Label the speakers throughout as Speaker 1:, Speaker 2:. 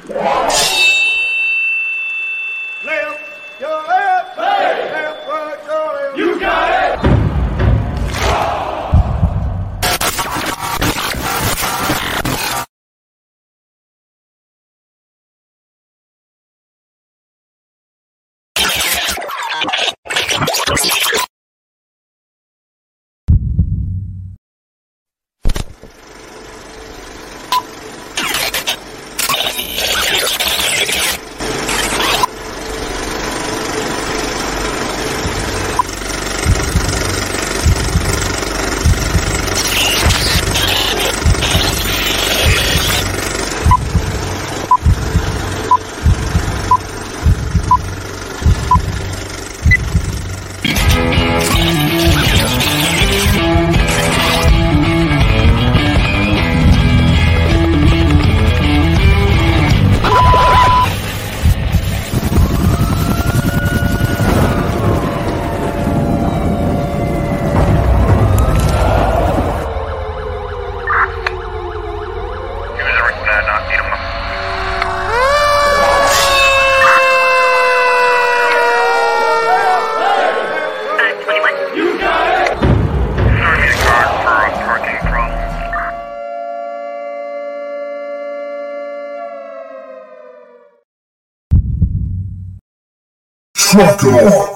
Speaker 1: Música
Speaker 2: Doctors,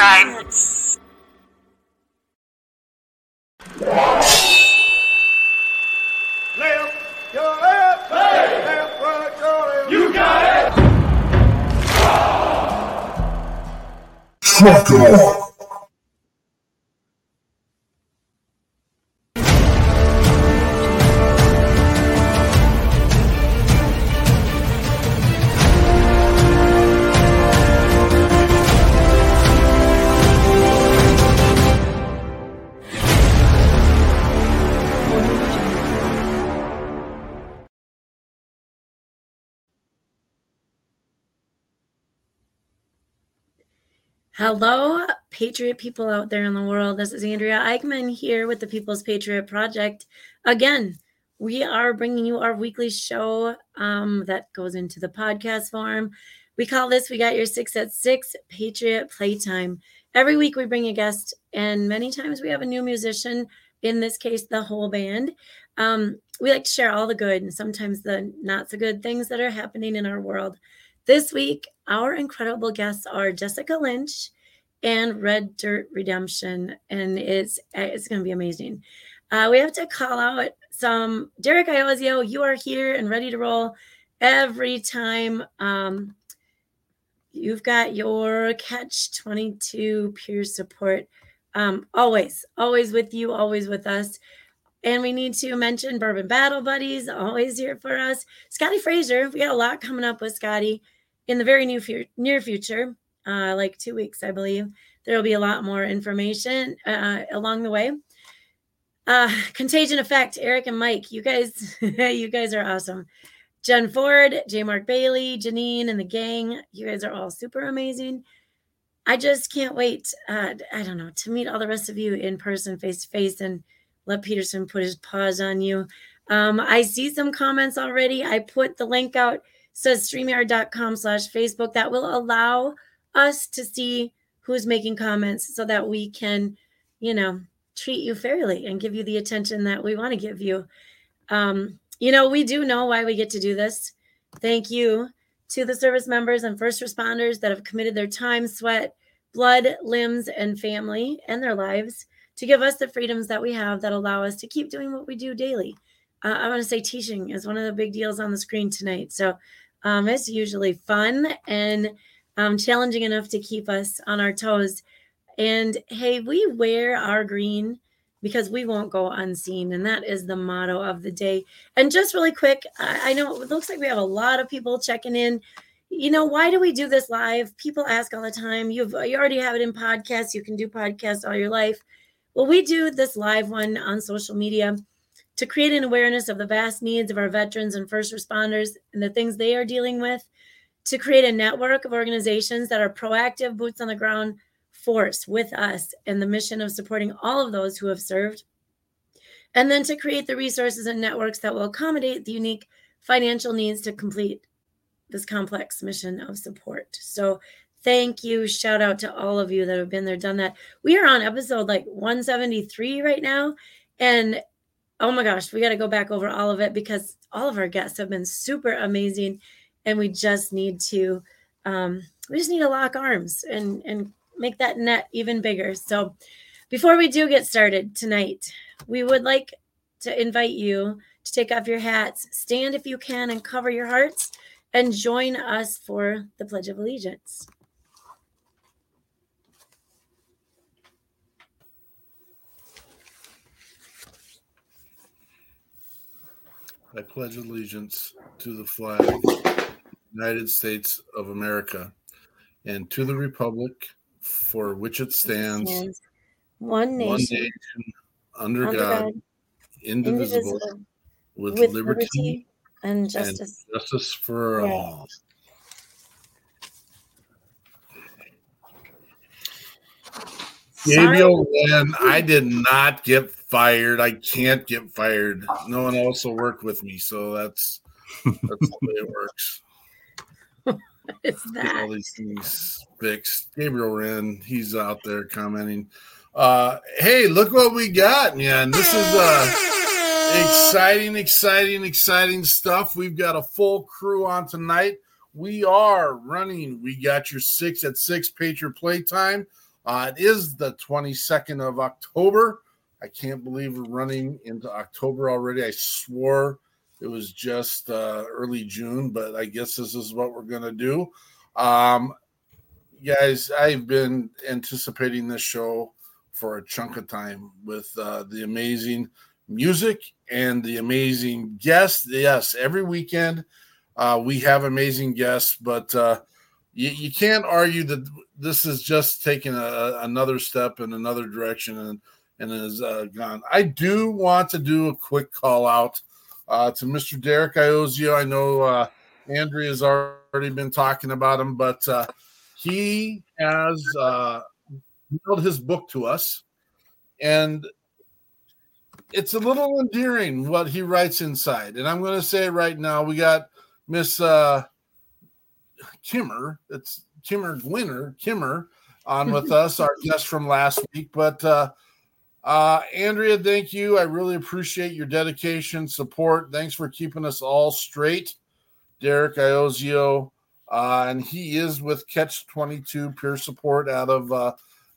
Speaker 3: Left. You got it.
Speaker 1: Trucker.
Speaker 4: Hello, Patriot people out there in the world. This is Andrea Eichmann here with the People's Patriot Project. Again, we are bringing you our weekly show um, that goes into the podcast form. We call this We Got Your Six at Six Patriot Playtime. Every week we bring a guest, and many times we have a new musician, in this case, the whole band. Um, we like to share all the good and sometimes the not so good things that are happening in our world. This week, our incredible guests are Jessica Lynch and Red Dirt Redemption, and it's it's going to be amazing. Uh, we have to call out some Derek Iozio. You are here and ready to roll every time. Um, you've got your catch 22 peer support um, always, always with you, always with us. And we need to mention Bourbon Battle Buddies, always here for us. Scotty Fraser, we got a lot coming up with Scotty in the very fu- near future, uh, like two weeks, I believe. There will be a lot more information uh, along the way. Uh, Contagion Effect, Eric and Mike, you guys, you guys are awesome. Jen Ford, J. Mark Bailey, Janine, and the gang, you guys are all super amazing. I just can't wait. Uh, I don't know to meet all the rest of you in person, face to face, and let Peterson put his paws on you. Um, I see some comments already. I put the link out says streamyard.com slash Facebook that will allow us to see who's making comments so that we can, you know, treat you fairly and give you the attention that we want to give you. Um, you know, we do know why we get to do this. Thank you to the service members and first responders that have committed their time, sweat, blood, limbs, and family and their lives to give us the freedoms that we have that allow us to keep doing what we do daily. Uh, I want to say teaching is one of the big deals on the screen tonight. So um, it's usually fun and um, challenging enough to keep us on our toes. And hey, we wear our green because we won't go unseen. And that is the motto of the day. And just really quick, I, I know it looks like we have a lot of people checking in. You know, why do we do this live? People ask all the time. You've you already have it in podcasts. You can do podcasts all your life. Well, we do this live one on social media to create an awareness of the vast needs of our veterans and first responders and the things they are dealing with, to create a network of organizations that are proactive, boots on the ground force with us and the mission of supporting all of those who have served. And then to create the resources and networks that will accommodate the unique financial needs to complete this complex mission of support. So, thank you. Shout out to all of you that have been there, done that. We are on episode like 173 right now. And oh my gosh, we got to go back over all of it because all of our guests have been super amazing, and we just need to um, we just need to lock arms and and make that net even bigger. So before we do get started tonight, we would like to invite you to take off your hats, stand if you can, and cover your hearts, and join us for the Pledge of Allegiance.
Speaker 5: I pledge allegiance to the flag United States of America and to the republic for which it stands,
Speaker 4: Stands One
Speaker 5: one
Speaker 4: nation,
Speaker 5: nation, under,
Speaker 4: under
Speaker 5: God,
Speaker 4: God,
Speaker 5: indivisible,
Speaker 4: indivisible,
Speaker 5: with,
Speaker 4: with
Speaker 5: liberty,
Speaker 4: liberty and
Speaker 5: and
Speaker 4: justice.
Speaker 5: justice for all. Gabriel Lynn, I did not get fired. I can't get fired. No one else will work with me, so that's that's the way it works.
Speaker 4: That.
Speaker 5: all these things fixed. Gabriel Wren, he's out there commenting. Uh, hey, look what we got, man. This is uh exciting, exciting, exciting stuff. We've got a full crew on tonight. We are running. We got your six at six Patriot playtime. Uh, it is the 22nd of October. I can't believe we're running into October already. I swore it was just uh, early June, but I guess this is what we're going to do. Um, guys, I've been anticipating this show for a chunk of time with uh, the amazing music and the amazing guests. Yes, every weekend uh, we have amazing guests, but uh, you, you can't argue that this is just taking a, another step in another direction and and is uh, gone. I do want to do a quick call out uh, to Mr. Derek Iozio. I know uh, Andrea has already been talking about him, but uh, he has uh, mailed his book to us, and it's a little endearing what he writes inside. And I'm going to say it right now. We got Miss uh, Kimmer. It's Kimmer Gwinner, Kimmer, on with us, our guest from last week. But uh, uh, Andrea, thank you. I really appreciate your dedication, support. Thanks for keeping us all straight. Derek Iozio, uh, and he is with Catch 22 Peer Support out of uh,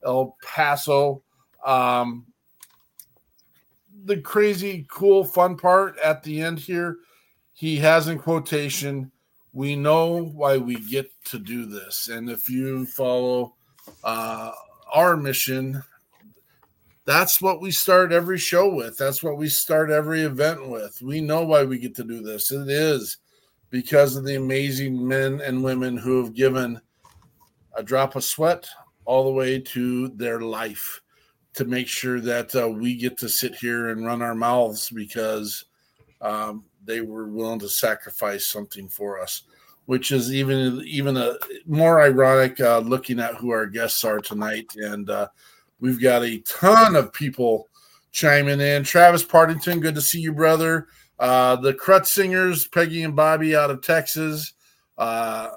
Speaker 5: El Paso. Um, the crazy, cool, fun part at the end here, he has in quotation, we know why we get to do this. And if you follow uh, our mission, that's what we start every show with. That's what we start every event with. We know why we get to do this. It is because of the amazing men and women who have given a drop of sweat all the way to their life to make sure that uh, we get to sit here and run our mouths because um, they were willing to sacrifice something for us. which is even even a more ironic uh, looking at who our guests are tonight. And uh, we've got a ton of people chiming in. Travis Partington, good to see you, brother. Uh, the Crutch Singers, Peggy and Bobby out of Texas. Uh,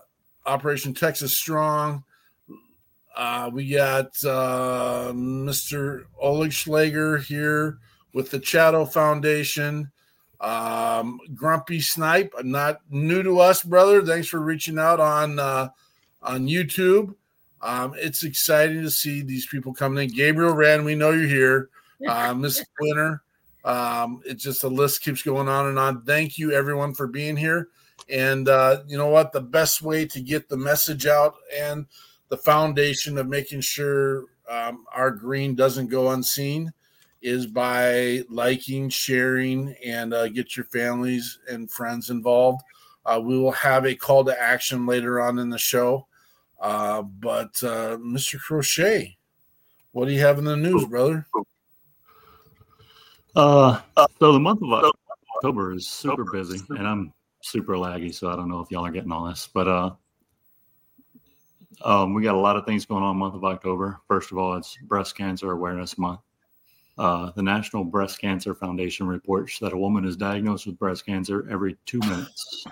Speaker 5: Operation Texas Strong. Uh, we got uh, Mr. Oleg Schlager here with the Chatto Foundation. Um, Grumpy Snipe, not new to us, brother. Thanks for reaching out on uh, on YouTube. Um, it's exciting to see these people coming in. Gabriel Rand, we know you're here. Uh, Miss Winter. Um, it's just the list keeps going on and on. Thank you, everyone, for being here. And uh, you know what? The best way to get the message out and the foundation of making sure um, our green doesn't go unseen is by liking, sharing, and uh, get your families and friends involved. Uh, we will have a call to action later on in the show. Uh, but uh, Mr. Crochet, what do you have in the news, brother?
Speaker 6: Uh, so the month of October is super busy, and I'm super laggy, so I don't know if y'all are getting all this, but uh, um, we got a lot of things going on month of October. First of all, it's Breast Cancer Awareness Month. Uh, the National Breast Cancer Foundation reports that a woman is diagnosed with breast cancer every two minutes.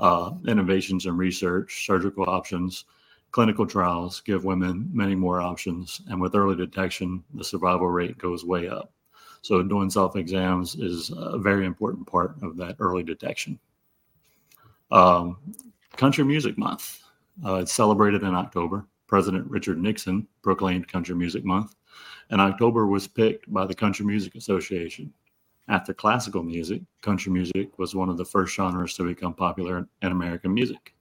Speaker 6: Uh, innovations in research, surgical options, clinical trials give women many more options, and with early detection, the survival rate goes way up. So, doing self exams is a very important part of that early detection. Um, Country Music Month. Uh, it's celebrated in October. President Richard Nixon proclaimed Country Music Month, and October was picked by the Country Music Association. After classical music, country music was one of the first genres to become popular in American music.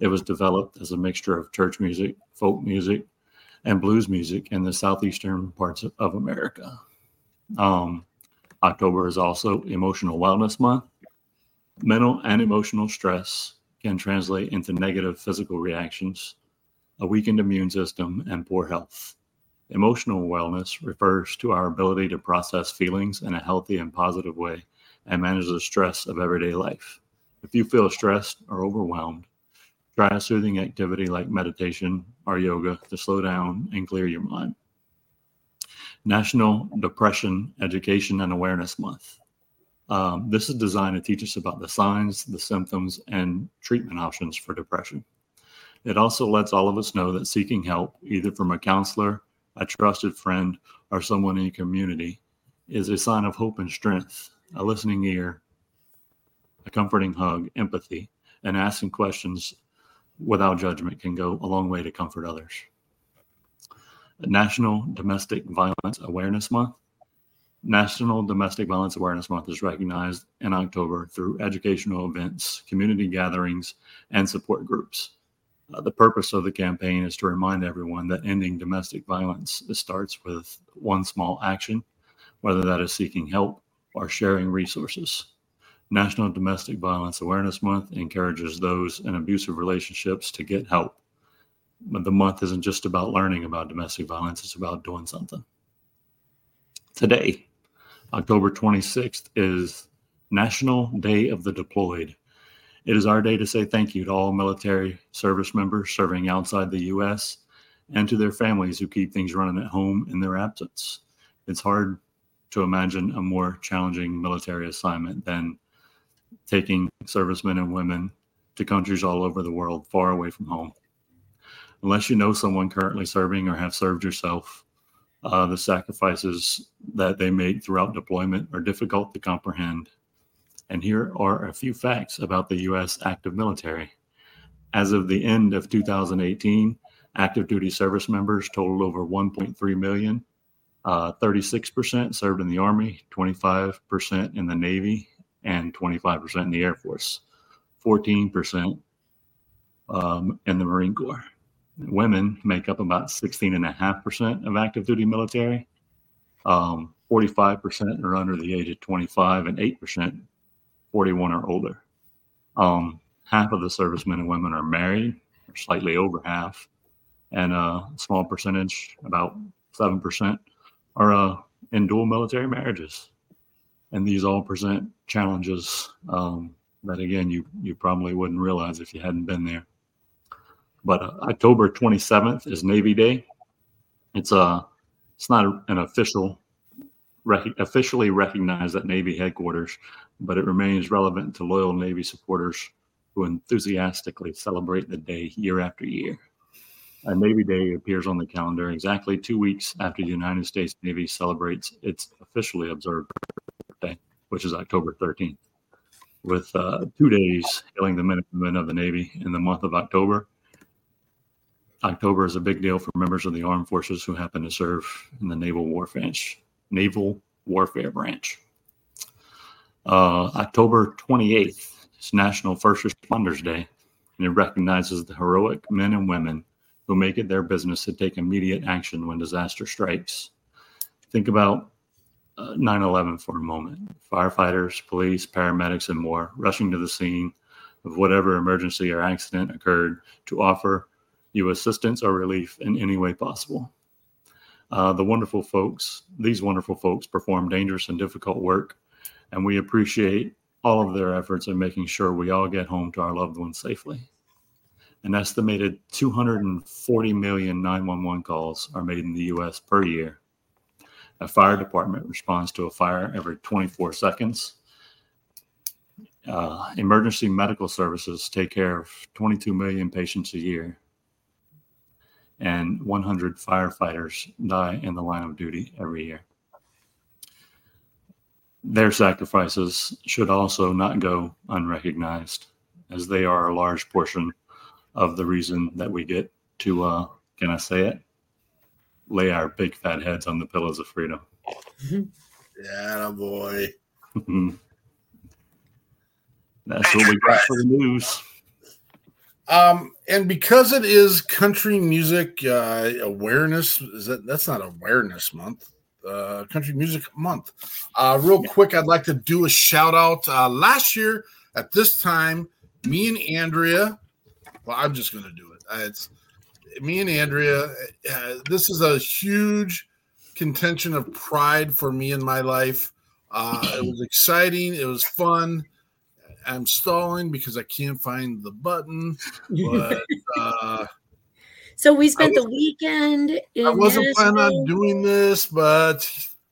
Speaker 6: It was developed as a mixture of church music, folk music, and blues music in the southeastern parts of, America. Um, October is also Emotional Wellness Month. Mental and emotional stress can translate into negative physical reactions, a weakened immune system, and poor health. Emotional wellness refers to our ability to process feelings in a healthy and positive way and manage the stress of everyday life. If you feel stressed or overwhelmed, try a soothing activity like meditation or yoga to slow down and clear your mind. National Depression Education and Awareness Month. Um, this is designed to teach us about the signs, the symptoms, and treatment options for depression. It also lets all of us know that seeking help, either from a counselor, a trusted friend, or someone in your community, is a sign of hope and strength, a listening ear, a comforting hug, empathy, and asking questions without judgment can go a long way to comfort others. National Domestic Violence Awareness Month National Domestic Violence Awareness Month is recognized in October through educational events, community gatherings, and support groups. Uh, the purpose of the campaign is to remind everyone that ending domestic violence starts with one small action, whether that is seeking help or sharing resources. National Domestic Violence Awareness Month encourages those in abusive relationships to get help. But the month isn't just about learning about domestic violence, it's about doing something. Today, October 26th is National Day of the Deployed. It is our day to say thank you to all military service members serving outside the U.S. and to their families who keep things running at home in their absence. It's hard to imagine a more challenging military assignment than taking servicemen and women to countries all over the world far away from home. Unless you know someone currently serving or have served yourself, uh, the sacrifices that they made throughout deployment are difficult to comprehend. And here are a few facts about the U.S. active military. As of the end of 2018, active duty service members totaled over 1.3 million. Uh, 36% served in the Army, 25% in the Navy, and 25% in the Air Force, 14% um, in the Marine Corps. Women make up about 16.5% of active duty military. Um, 45% are under the age of 25, and 8% 41 or older. Um, half of the servicemen and women are married, or slightly over half, and a small percentage, about 7%, are uh, in dual military marriages. And these all present challenges um, that again you you probably wouldn't realize if you hadn't been there. But uh, October 27th is Navy Day. It's a uh, it's not an official rec- officially recognized at Navy headquarters, but it remains relevant to loyal Navy supporters who enthusiastically celebrate the day year after year. A Navy Day appears on the calendar exactly two weeks after the United States Navy celebrates its officially observed which is October 13th, with uh, two days hailing the men and women of the Navy in the month of October. October is a big deal for members of the armed forces who happen to serve in the naval warfare naval warfare branch. Uh, October 28th is National First Responders Day, and it recognizes the heroic men and women who make it their business to take immediate action when disaster strikes. Think about 9 11 for a moment. Firefighters, police, paramedics, and more rushing to the scene of whatever emergency or accident occurred to offer you assistance or relief in any way possible. Uh, the wonderful folks, these wonderful folks, perform dangerous and difficult work, and we appreciate all of their efforts in making sure we all get home to our loved ones safely. An estimated 240 million 911 calls are made in the US per year. A fire department responds to a fire every 24 seconds. Uh, emergency medical services take care of 22 million patients a year. And 100 firefighters die in the line of duty every year. Their sacrifices should also not go unrecognized, as they are a large portion of the reason that we get to, uh, can I say it? Lay our big fat heads on the pillows of freedom.
Speaker 5: Yeah, boy.
Speaker 6: That's what we got for the news.
Speaker 5: Um, and because it is country music uh, awareness, is that that's not awareness month, uh, country music month. Uh, real quick, I'd like to do a shout out. Uh, last year at this time, me and Andrea well, I'm just going to do it. Uh, it's me and Andrea. Uh, this is a huge contention of pride for me in my life. Uh, it was exciting. It was fun. I'm stalling because I can't find the button. But uh,
Speaker 4: so we spent the weekend.
Speaker 5: I wasn't planning on doing this, but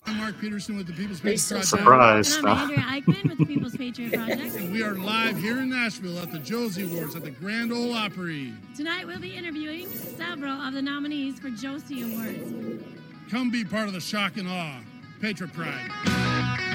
Speaker 7: I'm Mark Peterson with the People's Patriot
Speaker 6: so
Speaker 7: Project.
Speaker 6: surprised.
Speaker 8: And I'm Andrea Eichmann with the People's Patriot Project.
Speaker 7: And we are live here in Nashville at the Josie Awards at the Grand Ole Opry.
Speaker 8: Tonight we'll be interviewing several of the nominees for Josie Awards.
Speaker 7: Come be part of the shock and awe. Patriot Pride.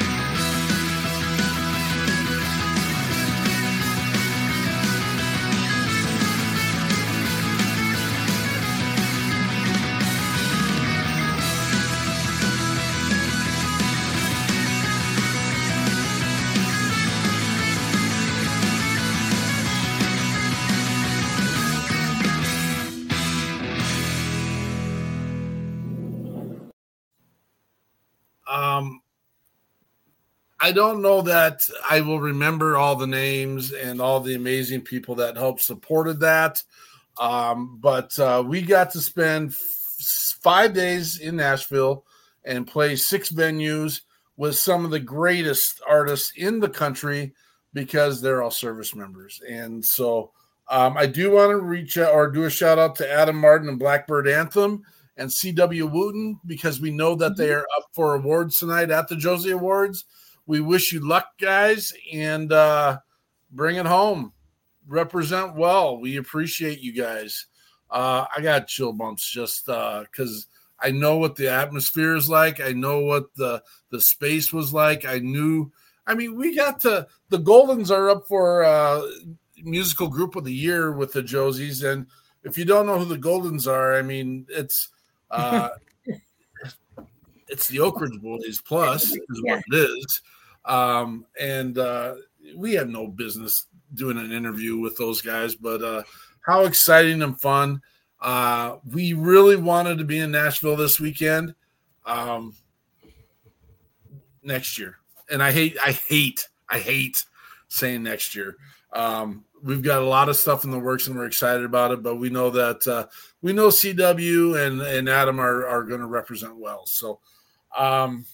Speaker 5: I don't know that I will remember all the names and all the amazing people that helped supported that. Um, but uh, we got to spend f- five days in Nashville and play six venues with some of the greatest artists in the country because they're all service members. And so um, I do want to reach out or do a shout out to Adam Martin and Blackbird Anthem and CW Wooten because we know that they are up for awards tonight at the Josie Awards. We wish you luck, guys, and uh, bring it home. Represent well. We appreciate you guys. Uh, I got chill bumps just because uh, I know what the atmosphere is like. I know what the the space was like. I knew. I mean, we got to the Goldens are up for uh, musical group of the year with the Josies, and if you don't know who the Goldens are, I mean, it's uh, it's the Oak Ridge Boys Plus is
Speaker 4: Yeah.
Speaker 5: what it is, um, and uh, we had no business doing an interview with those guys, but uh, how exciting and fun! Uh, we really wanted to be in Nashville this weekend, um, next year, and I hate, I hate, I hate saying next year. Um, we've got a lot of stuff in the works, and we're excited about it. But we know that uh, we know CW and and Adam are are going to represent well. So, um,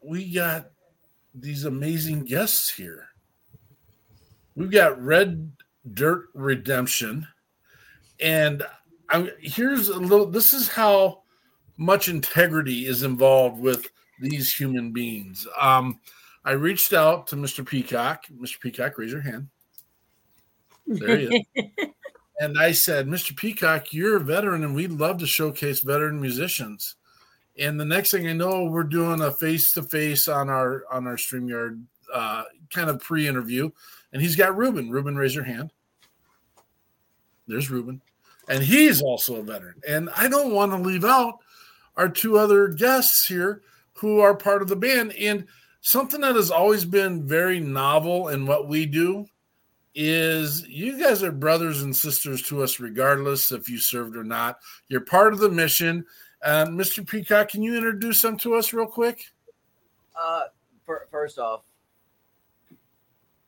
Speaker 5: we got these amazing guests here. We've got Red Dirt Redemption, and I, here's a little. This is how much integrity is involved with these human beings. Um, I reached out to Mr. Peacock. Mr. Peacock, raise your hand. There he is. and I said, Mr. Peacock, you're a veteran, and we'd love to showcase veteran musicians. And the next thing I know, we're doing a face to face on our on our Streamyard uh, kind of pre interview, and he's got Ruben. Ruben, raise your hand. There's Ruben, and he's also a veteran. And I don't want to leave out our two other guests here who are part of the band. And something that has always been very novel in what we do is you guys are brothers and sisters to us, regardless if you served or not. You're part of the mission. And Mr. Peacock, can you introduce them to us real quick?
Speaker 9: Uh, fir- first off,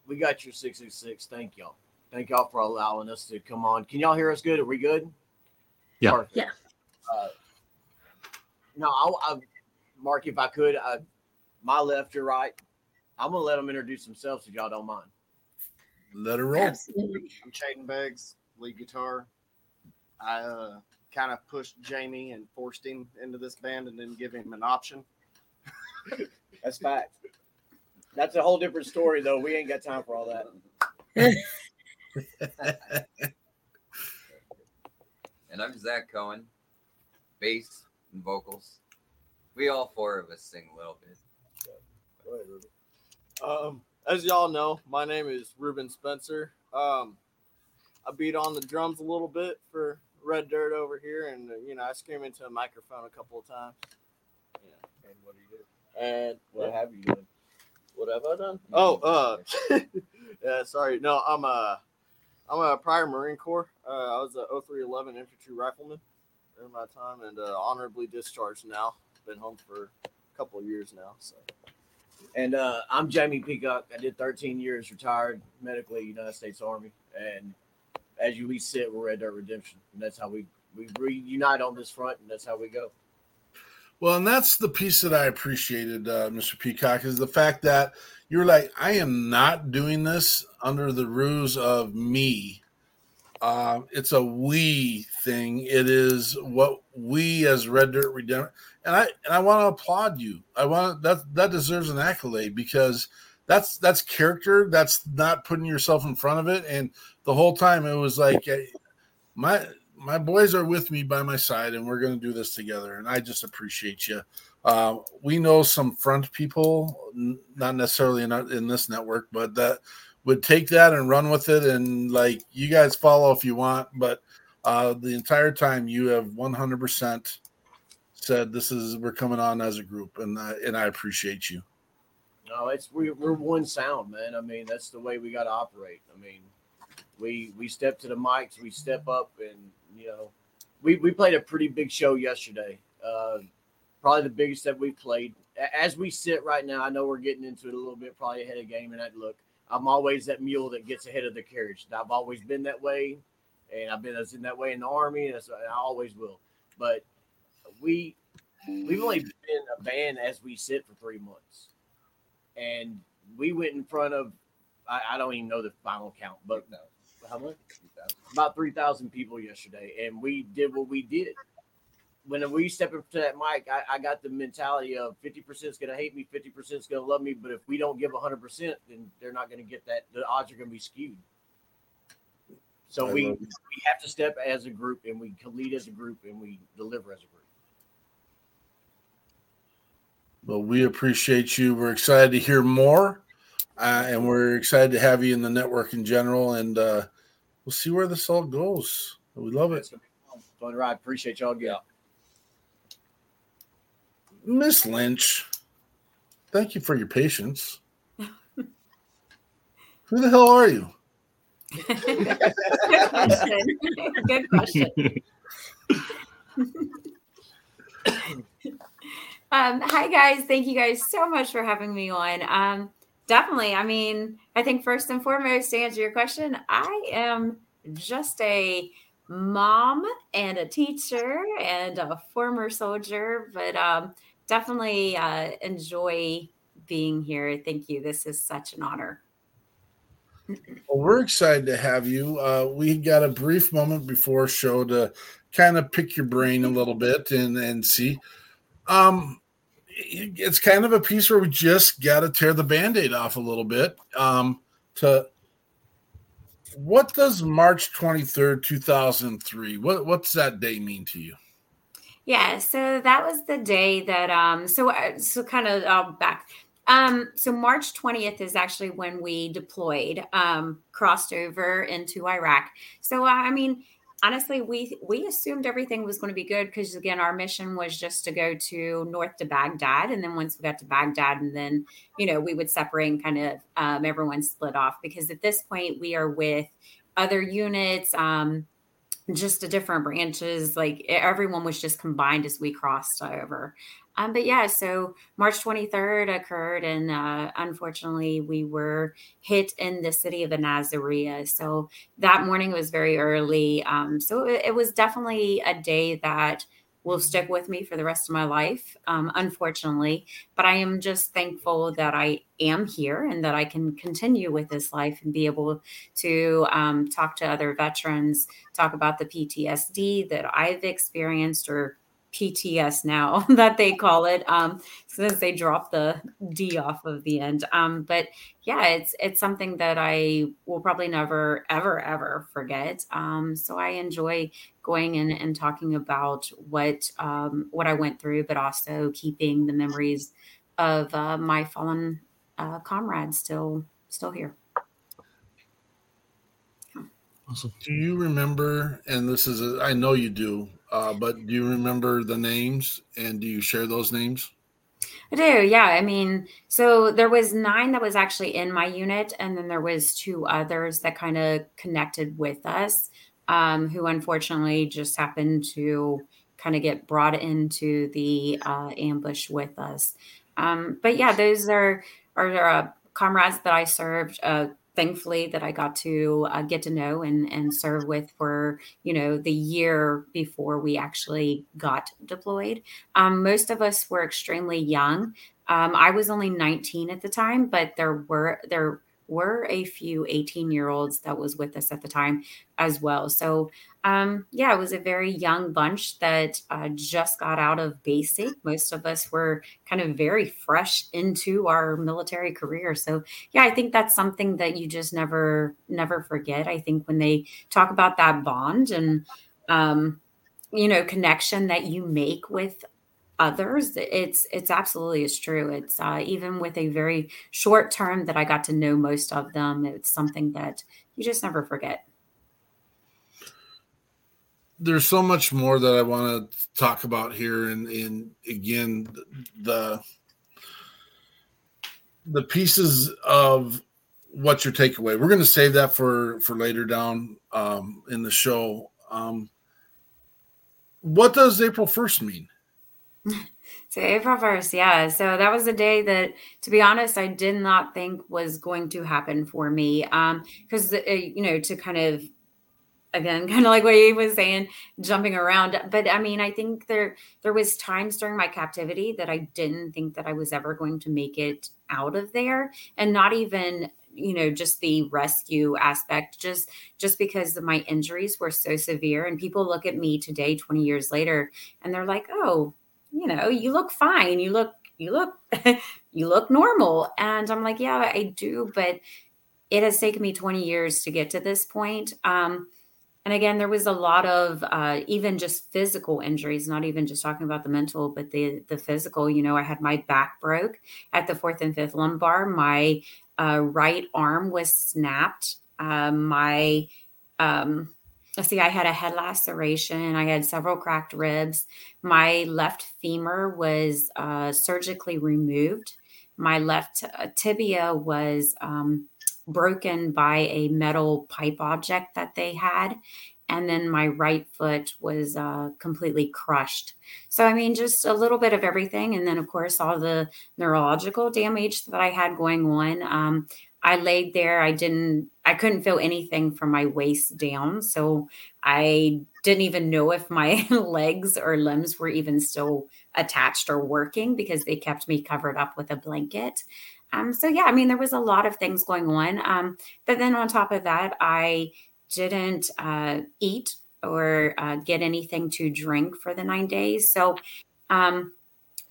Speaker 9: we got your 606. Thank y'all. Thank y'all for allowing us to come on. Can y'all hear us good? Are we good?
Speaker 6: Yeah.
Speaker 9: Perfect.
Speaker 4: Yeah.
Speaker 9: Uh, no, I, I, Mark, if I could, I, my left, your right. I'm gonna let them introduce themselves if y'all don't mind.
Speaker 5: Let her roll.
Speaker 4: Absolutely.
Speaker 10: I'm Chaden Beggs, lead guitar. I uh, kind of pushed Jamie and forced him into this band and then give him an option.
Speaker 9: That's fact. That's a whole different story, though. We ain't got time for all that.
Speaker 11: And I'm Zach Cohen, bass and vocals. We all four of us sing a little bit.
Speaker 9: Go ahead, Ruben.
Speaker 10: Um, as y'all know, my name is Ruben Spencer. Um, I beat on the drums a little bit for Red Dirt over here, and uh, you know I scream into a microphone a couple of times. Yeah.
Speaker 9: And what do you do? And what have you done?
Speaker 10: What have I done? Oh, uh, yeah. Sorry, no, I'm a, I'm a prior Marine Corps. Uh, I was a 0311 infantry rifleman during my time, and uh, honorably discharged now. Been home for a couple of years now. So
Speaker 9: And uh, I'm Jamie Peacock. I did 13 years retired medically, United States Army. And as you we sit, we're at our redemption. And that's how we, we reunite on this front, and that's how we go.
Speaker 5: Well, and that's the piece that I appreciated, uh, Mr. Peacock, is the fact that you're like, I am not doing this under the ruse of me. Uh, it's a we thing. It is what we as Red Dirt Redemption, and I and I want to applaud you. I want that that deserves an accolade because that's that's character. That's not putting yourself in front of it. And the whole time it was like, my my boys are with me by my side and we're going to do this together and i just appreciate you uh, we know some front people not necessarily in, our, in this network but that would take that and run with it and like you guys follow if you want but uh, the entire time you have 100% said this is we're coming on as a group and I, and i appreciate you
Speaker 9: No, it's we, we're one sound, man. I mean, that's the way we got to operate. I mean, we we step to the mics, we step up, and you know, we we played a pretty big show yesterday. Uh, probably the biggest that we've played. As we sit right now, I know we're getting into it a little bit, probably ahead of game. And that look, I'm always that mule that gets ahead of the carriage. I've always been that way, and I've been as in that way in the army, and I always will. But we we've only been a band as we sit for three months, and we went in front of I, I don't even know the final count, but how much? About three thousand people yesterday, and we did what we did. When we step up to that mic, I, I got the mentality of fifty percent is going to hate me, fifty percent is going to love me, but if we don't give hundred percent, then they're not going to get that. The odds are going to be skewed. So
Speaker 5: I
Speaker 9: we we have to step as a group, and we lead as a group, and we deliver as a group.
Speaker 5: Well, we appreciate you. We're excited to hear more, uh, and we're excited to have you in the network in general. And uh, we'll see where this all goes. We love it,
Speaker 9: It's gonna fun. Fun ride. Appreciate y'all again.
Speaker 5: Miss Lynch. Thank you for your patience. Who the hell are you?
Speaker 12: Good question. Good question. um, hi guys, thank you guys so much for having me on. Um, definitely, I mean, I think first and foremost, to answer your question, I am just a mom and a teacher and a former soldier, but um, definitely uh, enjoy being here. Thank you. This is such an honor.
Speaker 5: Well, we're excited to have you. Uh, we got a brief moment before show to kind of pick your brain a little bit and and see. Um, it's kind of a piece where we just got to tear the band-aid off a little bit. Um, to what does March twenty third, two thousand three? What what's that day mean to you?
Speaker 12: Yeah, so that was the day that um so uh, so kind of uh, back um, so March 20th is actually when we deployed, um, crossed over into Iraq. So I mean, honestly, we we assumed everything was going to be good because again, our mission was just to go to north to Baghdad, and then once we got to Baghdad, and then you know we would separate and kind of um, everyone split off because at this point we are with other units. Um, just the different branches like everyone was just combined as we crossed over um, but yeah, so March 23rd occurred, and uh, unfortunately, we were hit in the city of Nasiriyah. So that morning was very early. Um, so it, it, was definitely a day that will stick with me for the rest of my life, um, unfortunately. But I am just thankful that I am here and that I can continue with this life and be able to um, talk to other veterans, talk about the PTSD that I've experienced or PTS now that they call it, um, since they dropped the D off of the end. Um, but yeah, it's it's something that I will probably never ever ever forget. Um, so I enjoy going in and talking about what um, what I went through, but also keeping the memories of uh, my fallen uh, comrades still still here.
Speaker 5: Awesome. Do you remember? And this is, I know you do. Uh, but do you remember the names and do you share those names?
Speaker 12: I do, yeah. I mean, so there was nine that was actually in my unit, and then there was two others that kind of connected with us, um, who unfortunately just happened to kind of get brought into the uh, ambush with us. Um, but yeah, those are are uh, comrades that I served. Uh, thankfully that I got to uh, get to know and, and serve with for you know the year before we actually got deployed. Um, most of us were extremely young. Um, I was only 19 at the time, but there were there were a few 18 year olds that was with us at the time as well. So, um, yeah, it was a very young bunch that uh, just got out of basic. Most of us were kind of very fresh into our military career. So, yeah, I think that's something that you just never, never forget. I think when they talk about that bond and, um, you know, connection that you make with others it's it's absolutely it's true. It's uh, even with a very short term that i got to know most of them it's something that you just never forget.
Speaker 5: There's so much more that i want to talk about here and and again the the pieces of what's your takeaway we're going to save that for for later down um in the show. Um what does april 1st mean
Speaker 12: so April 1st, yeah. So that was a day that, to be honest, I did not think was going to happen for me. Um, because uh, you know, to kind of again, kind of like what he was saying, jumping around. But I mean, I think there there was times during my captivity that I didn't think that I was ever going to make it out of there, and not even you know just the rescue aspect just just because my injuries were so severe and people look at me today 20 years later and they're like oh you know, you look fine. You look, you look, you look normal. And I'm like, yeah, I do. But it has taken me 20 years to get to this point. Um, and again, there was a lot of uh, even just physical injuries, not even just talking about the mental, but the the physical. You know, I had my back broke at the fourth and fifth lumbar. My uh, right arm was snapped. Uh, my um, see, I had a head laceration. I had several cracked ribs. My left femur was uh, surgically removed. My left uh, tibia was um, broken by a metal pipe object that they had. And then my right foot was uh, completely crushed. So, I mean, just a little bit of everything. And then, of course, all the neurological damage that I had going on. Um, I laid there. I didn't, I couldn't feel anything from my waist down. So I didn't even know if my legs or limbs were even still attached or working because they kept me covered up with a blanket. Um, so yeah, I mean, there was a lot of things going on. Um, but then on top of that, I didn't uh, eat or uh, get anything to drink for the nine days. So um,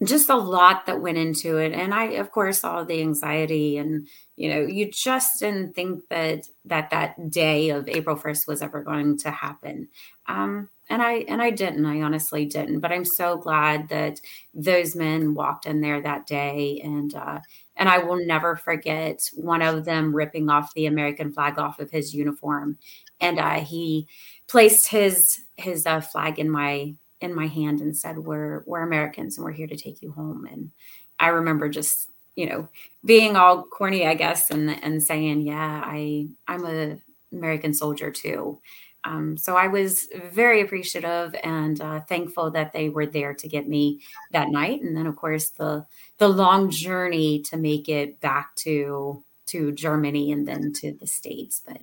Speaker 12: just a lot that went into it. And i of course all the anxiety and you know you just didn't think that that that day of april 1st was ever going to happen. Um and i and i didn't. I honestly didn't. But i'm so glad that those men walked in there that day. And uh and i will never forget one of them ripping off the american flag off of his uniform. And uh he placed his his uh, flag in my in my hand and said, "We're we're Americans and we're here to take you home." And I remember just you know being all corny, I guess, and and saying, "Yeah, I I'm a American soldier too." Um, so I was very appreciative and uh, thankful that they were there to get me that night, and then of course the the long journey to make it back to to Germany and then to the states. But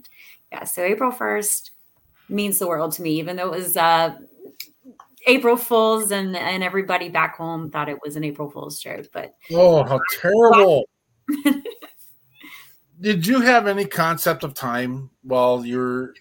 Speaker 12: yeah, so April first means the world to me, even though it was uh, April Fools and and everybody back home thought it was an April Fool's joke. But
Speaker 5: oh, how terrible! Did you have any concept of time while you're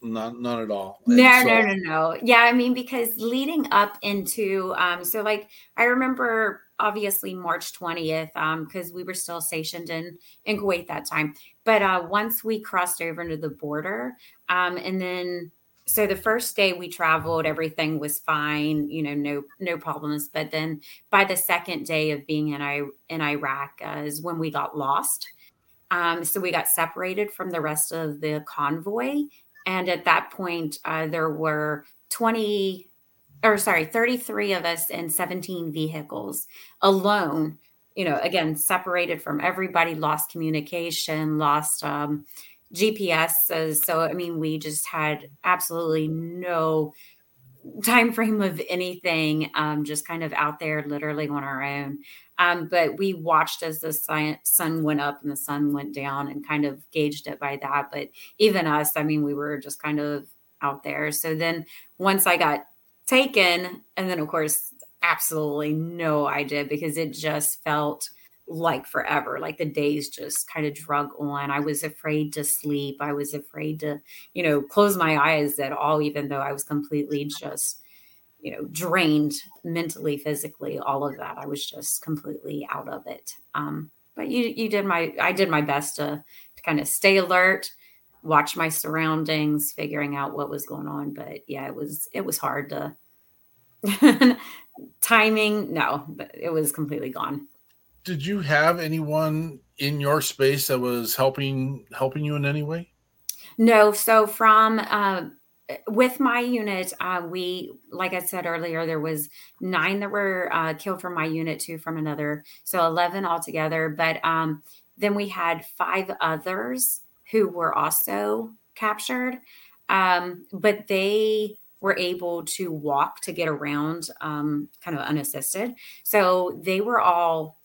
Speaker 5: Not, none at all? And
Speaker 12: no,
Speaker 5: so-
Speaker 12: no, no, no. Yeah, I mean because leading up into um, so like I remember obviously March twentieth um because we were still stationed in in Kuwait that time. But uh, once we crossed over into the border, um, and then so the first day we traveled everything was fine you know no no problems. But then by the second day of being in I, in iraq uh, is when we got lost. Um, so we got separated from the rest of the convoy. And at that point uh, there were 20 or sorry 33 of us in 17 vehicles alone you know again separated from everybody lost communication lost um, GPS. says So, I mean, we just had absolutely no time frame of anything, um, just kind of out there literally on our own. Um, but we watched as the sun, sun went up and the sun went down and kind of gauged it by that. But even us, I mean, we were just kind of out there. So then once I got taken, and then of course, absolutely no idea because it just felt like forever like the days just kind of drug on. I was afraid to sleep. I was afraid to you know close my eyes at all even though i was completely just you know drained mentally physically all of that. I was just completely out of it. Um but you you did my i did my best to to kind of stay alert watch my surroundings figuring out what was going on. But yeah it was it was hard to timing no but it was completely gone
Speaker 5: Did you have anyone in your space that was helping helping you in any way?
Speaker 12: No, so from uh, with my unit, uh, we like I said earlier, there was nine that were uh, killed from my unit, two from another, so eleven altogether. But um, then we had five others who were also captured, um, but they were able to walk to get around, um, kind of unassisted. So they were all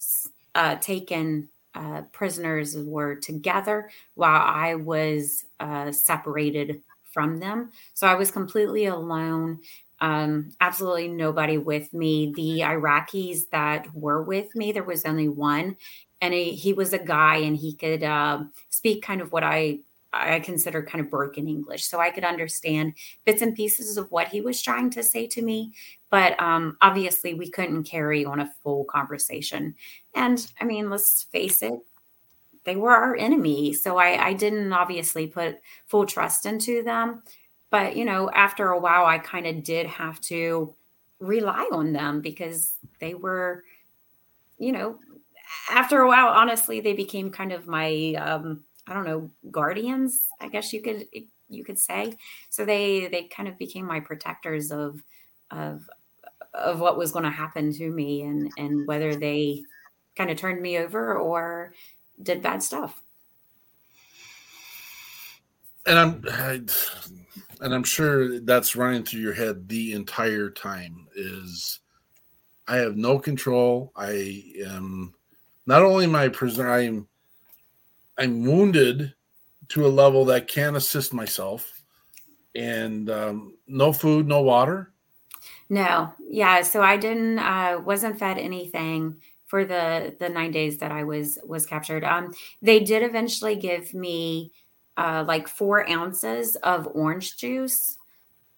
Speaker 12: uh, taken uh, prisoners were together while I was uh, separated from them. So I was completely alone. Um, absolutely nobody with me. The Iraqis that were with me, there was only one, and he, he was a guy, and he could uh, speak kind of what I I consider kind of broken English, so I could understand bits and pieces of what he was trying to say to me. But um, obviously, we couldn't carry on a full conversation. And I mean, let's face it, they were our enemy. So I, I didn't obviously put full trust into them. But, you know, after a while, I kind of did have to rely on them because they were, you know, after a while, honestly, they became kind of my, um, I don't know, guardians, I guess you could you could say. So they they kind of became my protectors of of of what was going to happen to me and and whether they kind of turned me over or did bad stuff.
Speaker 5: And I'm I, and I'm sure that's running through your head the entire time is I have no control. I am not only my prisoner, I'm I'm wounded to a level that can't assist myself, and um, no food, no water.
Speaker 12: No, yeah. So I didn't uh, wasn't fed anything for the the nine days that I was was captured. Um, they did eventually give me uh, like four ounces of orange juice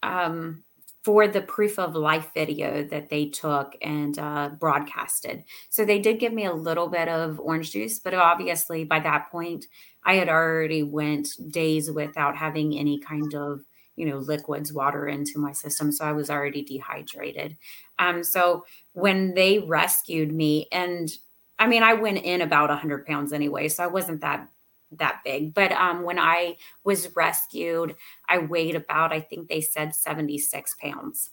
Speaker 12: um, for the proof of life video that they took and uh, broadcasted. So they did give me a little bit of orange juice, but obviously by that point, I had already went days without having any kind of you know liquids water into my system so i was already dehydrated um so when they rescued me and i mean i went in about 100 pounds anyway so i wasn't that that big. But um when i was rescued i weighed about i think they said 76 pounds.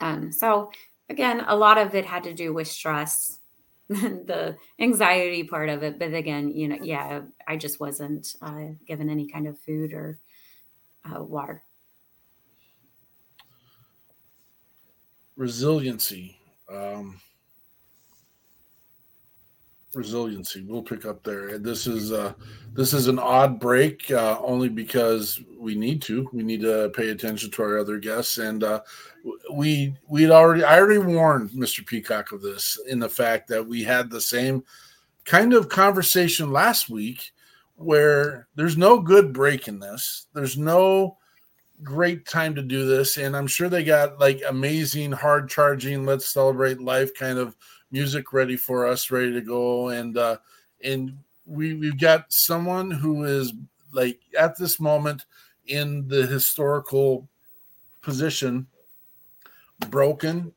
Speaker 12: Um so again a lot of it had to do with stress the anxiety part of it. But again you know yeah i just wasn't uh, given any kind of food or uh, water.
Speaker 5: Resiliency um resiliency. We'll pick up there. This is uh this is an odd break uh only because we need to. We need to pay attention to our other guests. And uh we we'd already i already warned mr peacock of this in the fact that we had the same kind of conversation last week where there's no good break in this. There's no great time to do this. And i'm sure they got like amazing hard charging let's celebrate life kind of music ready for us ready to go and uh and we we've got someone who is like at this moment in the historical position broken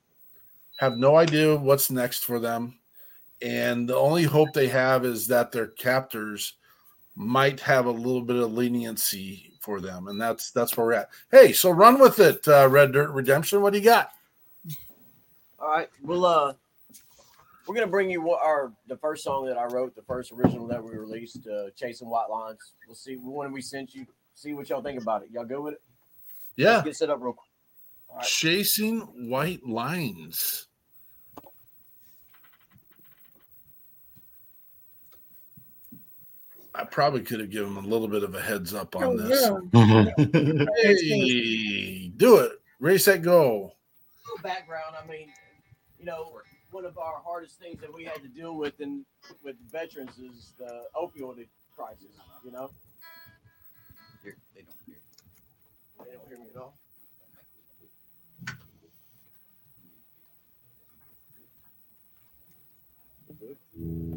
Speaker 5: have no idea what's next for them and the only hope they have is that their captors might have a little bit of leniency for them, and that's that's where we're at. Hey, so run with it, uh, Red Dirt Redemption. What do you got?
Speaker 9: All right, we'll uh, we're gonna bring you our the first song that I wrote, the first original that we released, uh, "Chasing White Lines." We'll see when we sent you. See what y'all think about it. Y'all go with it?
Speaker 5: Yeah.
Speaker 9: Let's get set up real quick. All right.
Speaker 5: Chasing white lines. I probably could have given him a little bit of a heads up on
Speaker 4: Oh,
Speaker 5: this.
Speaker 4: yeah.
Speaker 5: Hey, do it. Race that go.
Speaker 9: background. I mean, you know, one of our hardest things that we had to deal with in with veterans is the opioid crisis. You know,
Speaker 11: Here, they don't hear.
Speaker 9: they don't hear me at all.
Speaker 3: West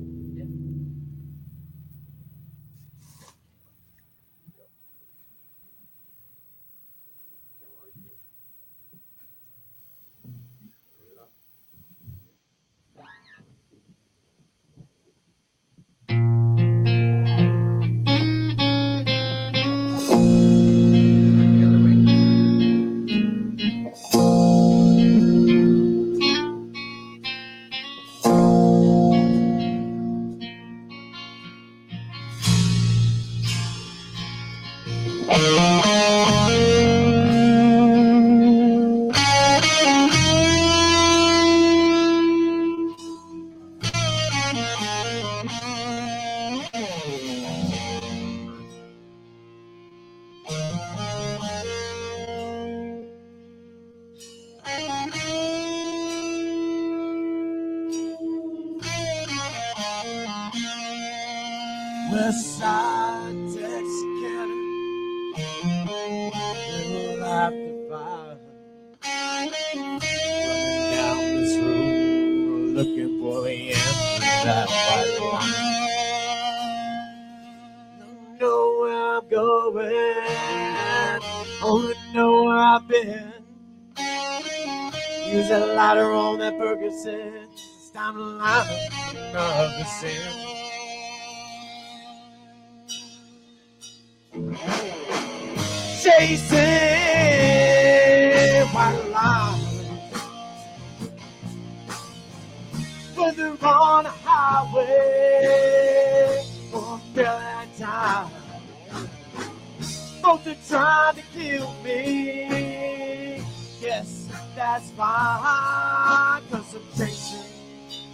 Speaker 3: Are trying to kill me. Yes, that's fine, cause I'm chasing,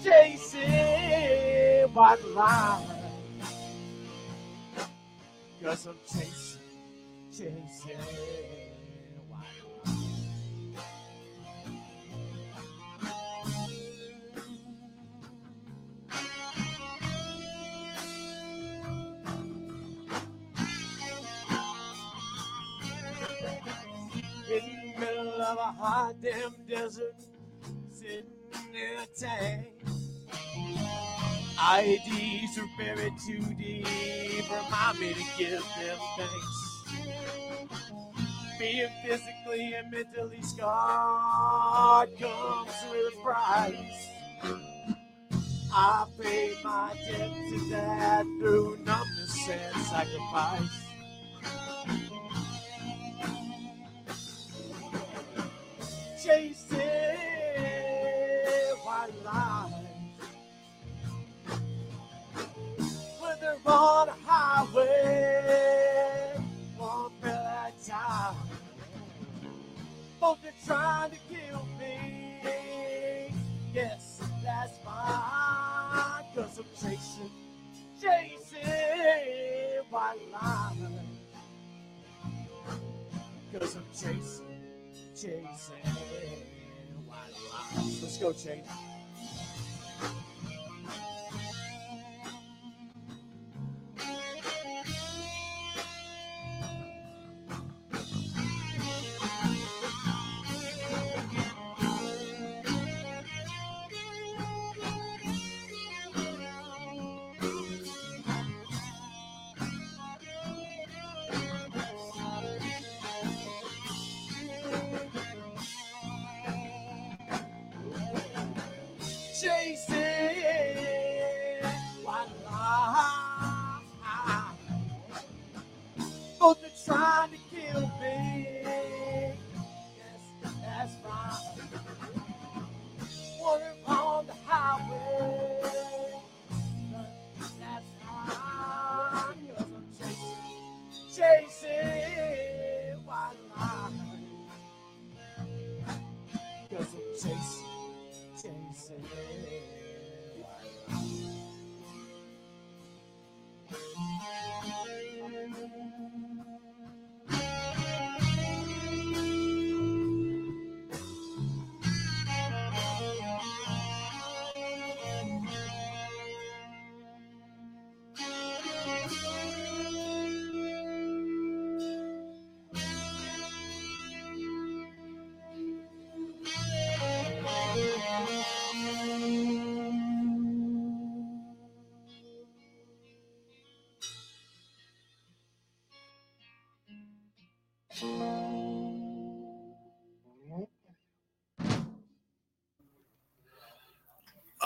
Speaker 3: chasing white lines. Cause I'm chasing, chasing. Hot damn desert, sitting in a tank. IEDs are buried too deep. Remind me to give them thanks. Being physically and mentally scarred comes with a price. I paid my debt to that through numbness and sacrifice. Chasing white lies. when they're on a highway, one time. Both are trying to kill me. Yes, that's fine, cause I'm chasing, chasing white lines. Cause I'm chasing, chasing. Let's go, Chase.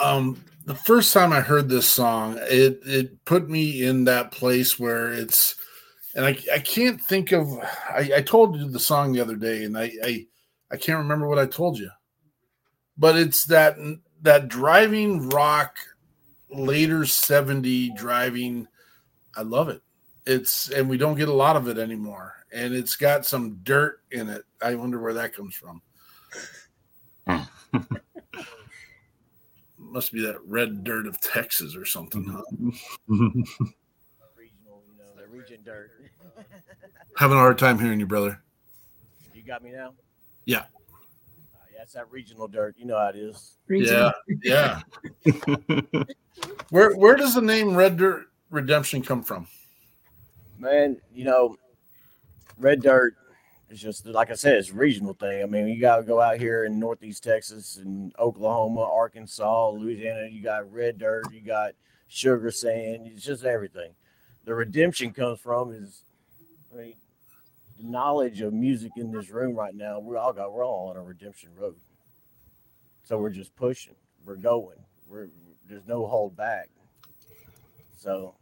Speaker 5: Um the first time I heard this song, it it put me in that place where it's and I I can't think of I, I told you the song the other day and I, I I can't remember what I told you. But it's that that driving rock later 70 driving I love it. It's and we don't get a lot of it anymore. And it's got some dirt in it. I wonder where that comes from. Must be that red dirt of Texas or something. Huh?
Speaker 9: Regional, you know, the region dirt.
Speaker 5: Having a hard time hearing you, brother.
Speaker 9: you got me now?
Speaker 5: Yeah.
Speaker 9: Uh, yeah, it's that regional dirt. You know how it is.
Speaker 5: Yeah, yeah. where where does the name Red Dirt Redemption come from?
Speaker 9: Man, you know, red dirt is just like I said, it's a regional thing. I mean, you got to go out here in Northeast Texas and Oklahoma, Arkansas, Louisiana. You got red dirt, you got sugar sand. It's just everything. The redemption comes from is, I mean, the knowledge of music in this room right now. We all got we're all on a redemption road. So we're just pushing. We're going. We're there's no hold back. So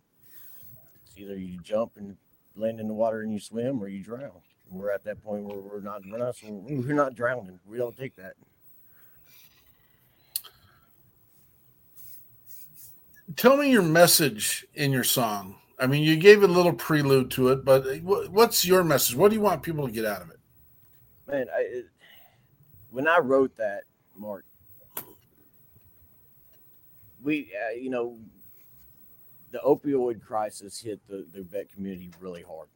Speaker 9: it's either you jump and land in the water and you swim, or you drown. We're at that point where we're not we're not we're not drowning. We don't take that.
Speaker 5: Tell me your message in your song. I mean, you gave a little prelude to it, but what's your message? What do you want people to get out of it?
Speaker 9: Man, I it, when I wrote that, Mark, we uh, you know the opioid crisis hit the, the vet community really hard.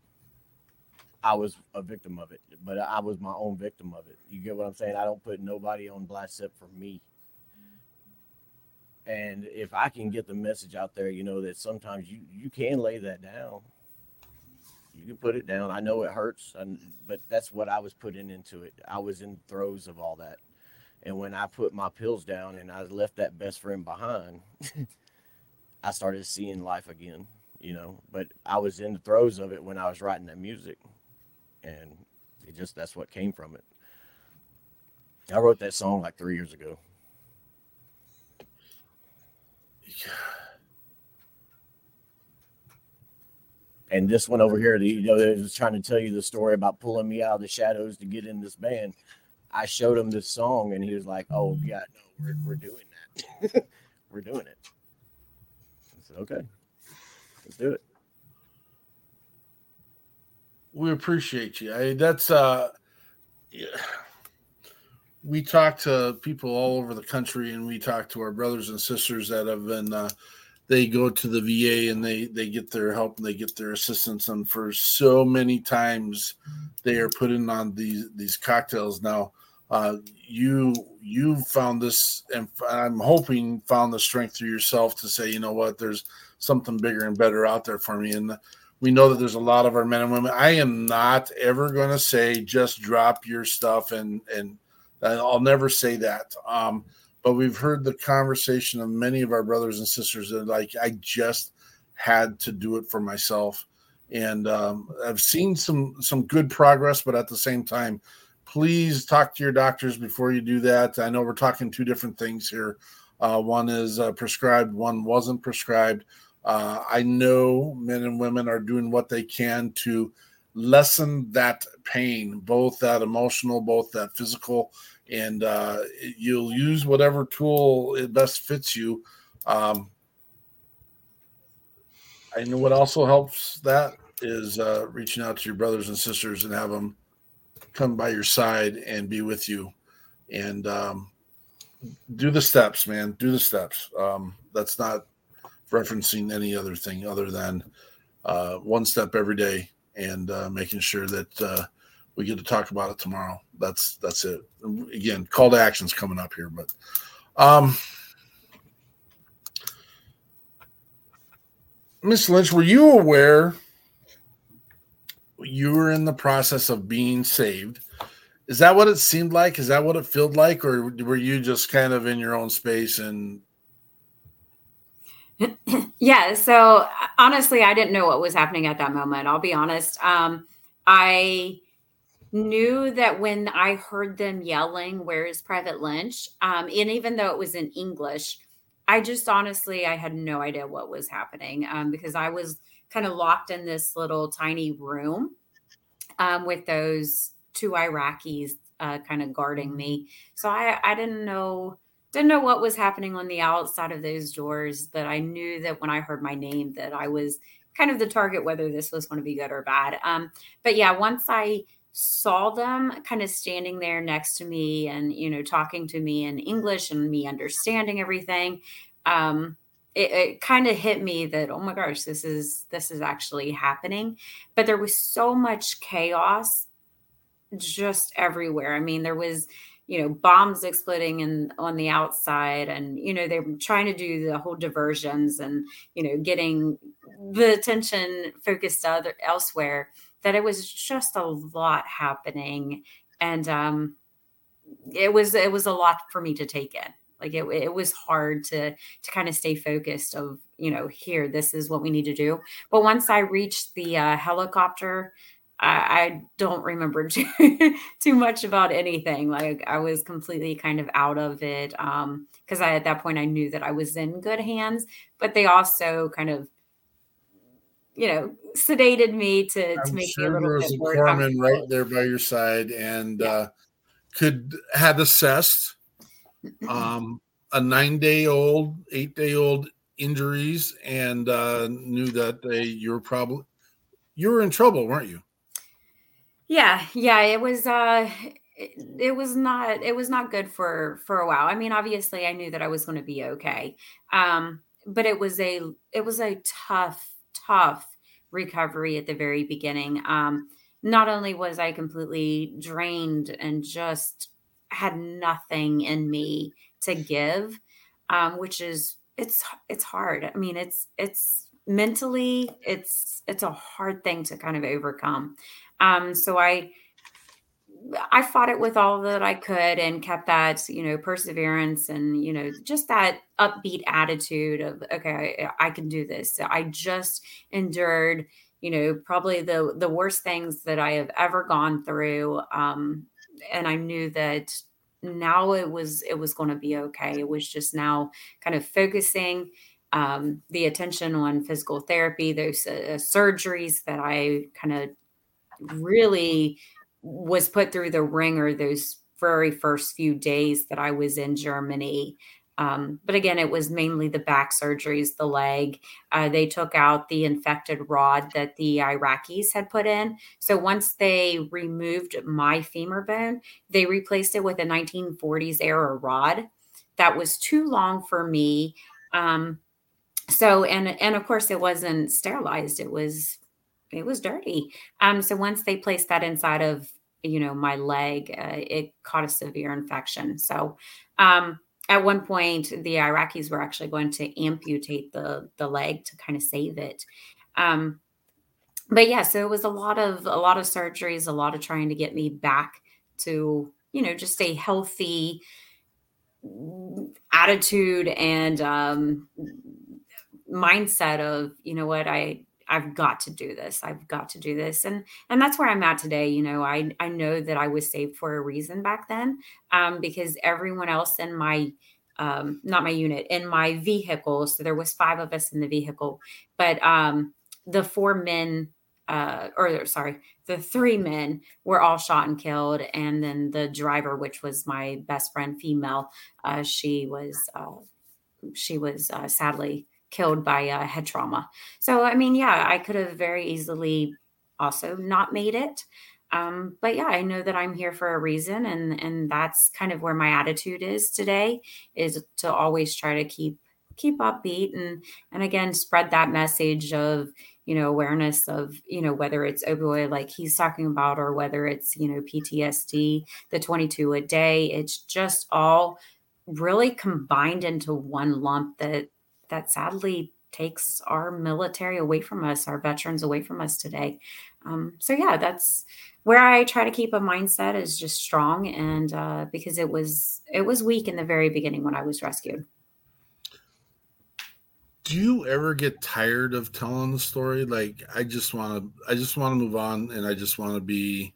Speaker 9: I was a victim of it, but I was my own victim of it. You get what I'm saying? I don't put nobody on blast except for me. And if I can get the message out there, you know that sometimes you you can lay that down. You can put it down. I know it hurts, and, but that's what I was putting into it. I was in throes of all that, and when I put my pills down and I left that best friend behind, I started seeing life again. You know, but I was in the throes of it when I was writing that music, and it just that's what came from it. I wrote that song like three years ago. And this one over here, the, you know, they was trying to tell you the story about pulling me out of the shadows to get in this band. I showed him this song, and he was like, "Oh yeah, no, we're we're doing that. we're doing it." I said, "Okay, let's do it."
Speaker 5: We appreciate you. I, that's uh, yeah. we talk to people all over the country, and we talk to our brothers and sisters that have been. Uh, they go to the VA and they they get their help and they get their assistance, and for so many times, they are putting on these these cocktails now. Uh, you you found this, and I'm hoping found the strength through yourself to say, you know what, there's something bigger and better out there for me, and we know that there's a lot of our men and women. I am not ever going to say just drop your stuff and and I'll never say that. Um, but we've heard the conversation of many of our brothers and sisters that like I just had to do it for myself, and um, I've seen some some good progress, but at the same time, please talk to your doctors before you do that. I know we're talking two different things here. Uh, one is uh, prescribed, one wasn't prescribed. Uh, I know men and women are doing what they can to lessen that pain, both that emotional, both that physical, and uh, you'll use whatever tool it best fits you. Um, I know what also helps that is uh, reaching out to your brothers and sisters and have them come by your side and be with you and um, do the steps, man. Do the steps. Um, that's not referencing any other thing other than uh, one step every day and uh, making sure that uh, we get to talk about it tomorrow. That's that's it. Again, call to actions coming up here, but um, Miss Lynch, were you aware you were in the process of being saved? Is that what it seemed like? Is that what it felt like, or were you just kind of in your own space and
Speaker 12: yeah so honestly i didn't know what was happening at that moment i'll be honest. Um, i knew that when i heard them yelling where is private lynch? um, and even though it was in english i just honestly i had no idea what was happening um, because i was kind of locked in this little tiny room um, with those two iraqis uh, kind of guarding me. So I, I didn't know didn't know what was happening on the outside of those doors, but I knew that when I heard my name that I was kind of the target, whether this was going to be good or bad. Um, but yeah, once I saw them kind of standing there next to me and you know talking to me in English and me understanding everything, um, it, it kind of hit me that oh my gosh, this is this is actually happening. But there was so much chaos just everywhere. I mean, there was you know bombs exploding in on the outside and you know they're trying to do the whole diversions and you know getting the attention focused other elsewhere that it was just a lot happening. And um it was it was a lot for me to take in. Like it, it was hard to to kind of stay focused of you know here this is what we need to do. But once i reached the uh, helicopter I, I don't remember too, too much about anything. Like I was completely kind of out of it. Um, because I at that point I knew that I was in good hands, but they also kind of you know sedated me to
Speaker 5: I'm
Speaker 12: to make
Speaker 5: sure
Speaker 12: me a little
Speaker 5: there was
Speaker 12: bit
Speaker 5: a
Speaker 12: more
Speaker 5: right there by your side and uh, could had assessed um, a nine day old, eight day old injuries and uh, knew that they you were probably you were in trouble, weren't you?
Speaker 12: Yeah, yeah, it was uh it, it was not it was not good for for a while. I mean, obviously I knew that I was going to be okay. Um but it was a it was a tough tough recovery at the very beginning. Um, not only was I completely drained and just had nothing in me to give, um, which is it's it's hard. I mean, it's it's mentally it's it's a hard thing to kind of overcome. Um, so I I fought it with all that I could and kept that, you know, perseverance and, you know, just that upbeat attitude of, okay, I, I can do this. So I just endured, you know, probably the the worst things that I have ever gone through. Um, and I knew that now it was it was going to be okay. It was just now kind of focusing um, the attention on physical therapy, those uh, surgeries that I kind of really was put through the ringer those very first few days that I was in Germany. Um, but again, it was mainly the back surgeries, the leg. Uh, they took out the infected rod that the Iraqis had put in. So once they removed my femur bone, they replaced it with a 1940s era rod that was too long for me. Um, so and and of course it wasn't sterilized. It was it was dirty. Um, so once they placed that inside of you know my leg, uh, it caught a severe infection. So um, at one point, the Iraqis were actually going to amputate the the leg to kind of save it. Um, but yeah, so it was a lot of a lot of surgeries, a lot of trying to get me back to you know just a healthy attitude and um, mindset of you know what I I've got to do this. I've got to do this. And and that's where I'm at today. You know, I I know that I was saved for a reason back then. Um, because everyone else in my um, not my unit, in my vehicle. So there was five of us in the vehicle, but um the four men uh, or sorry, the three men were all shot and killed, and then the driver, which was my best friend, female, uh, she was uh, she was uh, sadly killed by uh, head trauma. So, I mean, yeah, I could have very easily also not made it. Um, but yeah, I know that I'm here for a reason, and and that's kind of where my attitude is today. Is to always try to keep keep upbeat and and again spread that message of you know awareness of you know whether it's opioid like he's talking about or whether it's you know PTSD, the 22 a day. It's just all really combined into one lump that that sadly takes our military away from us, our veterans away from us today. Um, so yeah, that's where I try to keep a mindset is just strong, and uh, because it was it was weak in the very beginning when I was rescued.
Speaker 5: Do you ever get tired of telling the story? Like, I just want to, I just want to move on, and I just want to be,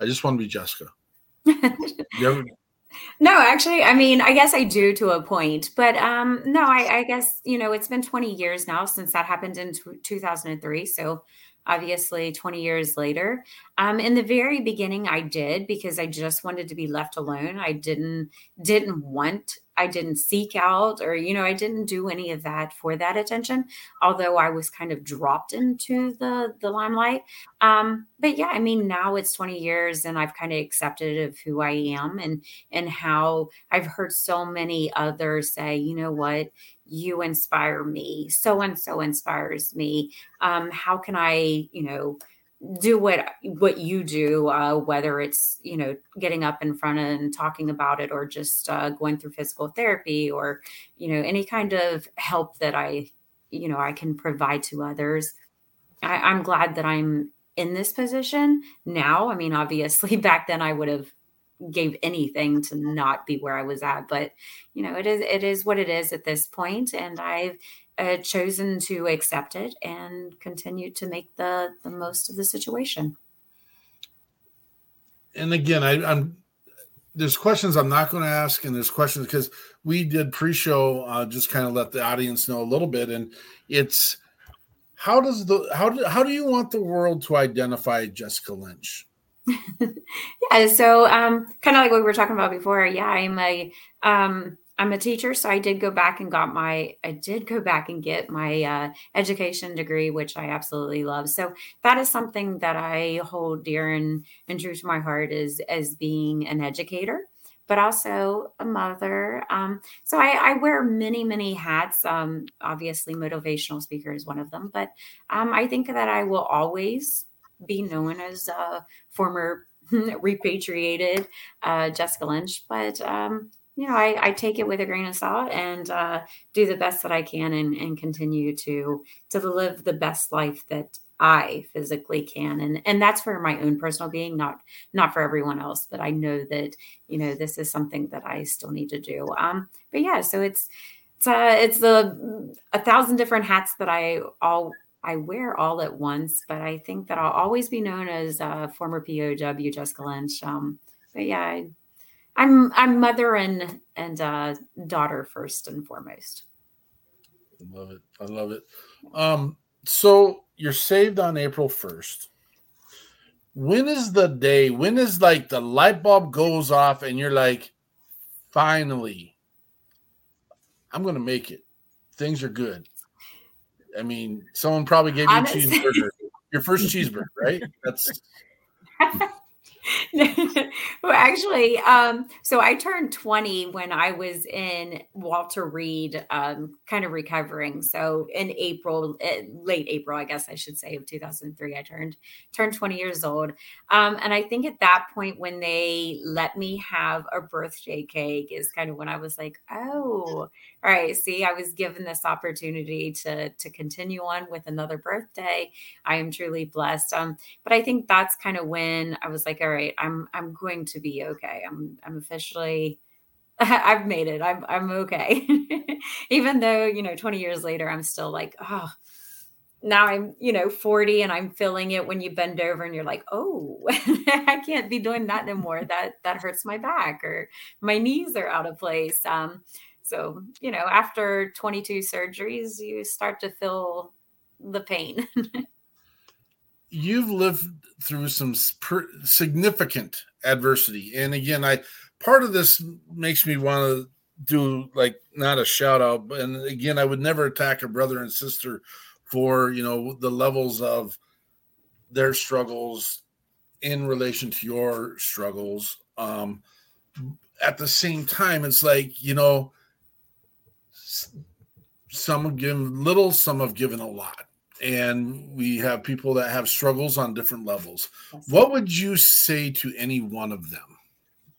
Speaker 5: I just want to be Jessica. you ever,
Speaker 12: no, actually, I mean, I guess I do to a point, but um, no, I, I guess you know it's been 20 years now since that happened in t- 2003. So obviously 20 years later um, in the very beginning i did because i just wanted to be left alone i didn't didn't want I didn't seek out or, you know, I didn't do any of that for that attention, although I was kind of dropped into the, the limelight. Um, but yeah, I mean, now it's 20 years and I've kind of accepted of who I am and, and how I've heard so many others say, you know what, you inspire me. So and so inspires me. Um, how can I, you know, do what what you do uh, whether it's you know getting up in front and talking about it or just uh, going through physical therapy or you know any kind of help that i you know i can provide to others. I, i'm glad that i'm in this position now. I mean obviously back then i would have gave anything to not be where i was at but you know it is it is what it is at this point and i've uh, chosen to accept it and continue to make the the most of the situation.
Speaker 5: And again, I, I'm there's questions I'm not going to ask, and there's questions because we did pre-show, uh, just kind of let the audience know a little bit, and it's how does the how do how do you want the world to identify Jessica Lynch?
Speaker 12: yeah, so um, kind of like what we were talking about before. Yeah, I'm a um, I'm a teacher, so I did go back and got my I did go back and get my uh, education degree, which I absolutely love. So that is something that I hold dear and, and true to my heart is as being an educator. but also a mother. Um, so I, I, wear many, many hats. Um, obviously, motivational speaker is one of them, but um, I think that I will always be known as a former repatriated uh, Jessica Lynch. But um, you know, I, I, take it with a grain of salt and uh, do the best that I can and, and continue to to live the best life that I physically can. And and that's for my own personal being, not not for everyone else. But I know that, you know, this is something that I still need to do. Um, but yeah, so it's it's uh it's the a thousand different hats that I all I wear all at once, but I think that I'll always be known as a former POW Jessica Lynch. Um, but yeah, I, I'm I'm mother and and uh, daughter first and foremost.
Speaker 5: I love it. I love it. Um, so you're saved on April 1st. When is the day? When is like the light bulb goes off and you're like, finally, I'm gonna make it. Things are good. I mean, someone probably gave you a cheeseburger. Your first cheeseburger, right? That's
Speaker 12: well, actually, um, so I turned 20 when I was in Walter Reed, um, kind of recovering. So in April, eh, late April, I guess I should say, of 2003, I turned turned 20 years old. Um, and I think at that point, when they let me have a birthday cake, is kind of when I was like, oh, all right, see, I was given this opportunity to to continue on with another birthday. I am truly blessed. Um, but I think that's kind of when I was like, all right, I'm I'm going to be okay. I'm I'm officially I've made it. I'm I'm okay. Even though, you know, 20 years later, I'm still like, oh, now I'm, you know, 40 and I'm feeling it when you bend over and you're like, oh, I can't be doing that anymore. That that hurts my back or my knees are out of place. Um, so, you know, after 22 surgeries, you start to feel the pain.
Speaker 5: You've lived through some significant adversity. And again i part of this makes me want to do like not a shout out but and again i would never attack a brother and sister for you know the levels of their struggles in relation to your struggles. Um at the same time it's like you know some have given little some have given a lot and we have people that have struggles on different levels. Yes. What would you say to any one of them?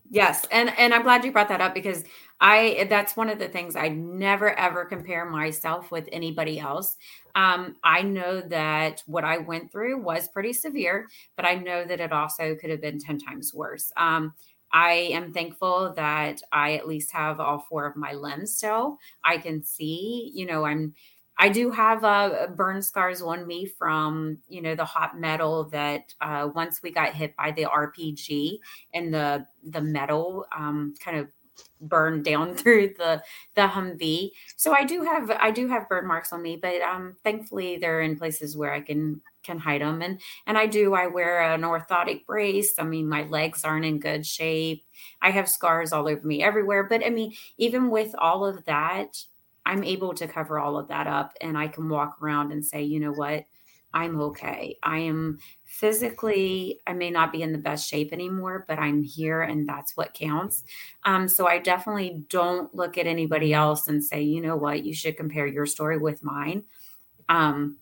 Speaker 12: Yes, and and I'm glad you brought that up because I that's one of the things I never ever compare myself with anybody else. Um, I know that what I went through was pretty severe, but I know that it also could have been ten times worse. Um, I am thankful that I at least have all four of my limbs still. I can see, you know, I'm I do have uh, burn scars on me from you know the hot metal that uh, once we got hit by the RPG and the the metal um, kind of burned down through the the Humvee. So I do have I do have burn marks on me, but um, thankfully they're in places where I can can hide them. And and I do I wear an orthotic brace. I mean my legs aren't in good shape. I have scars all over me everywhere. But I mean even with all of that, I'm able to cover all of that up and I can walk around and say, you know what? I'm okay. I am physically, I may not be in the best shape anymore, but I'm here and that's what counts. Um, so I definitely don't look at anybody else and say, you know what, you should compare your story with mine. Um,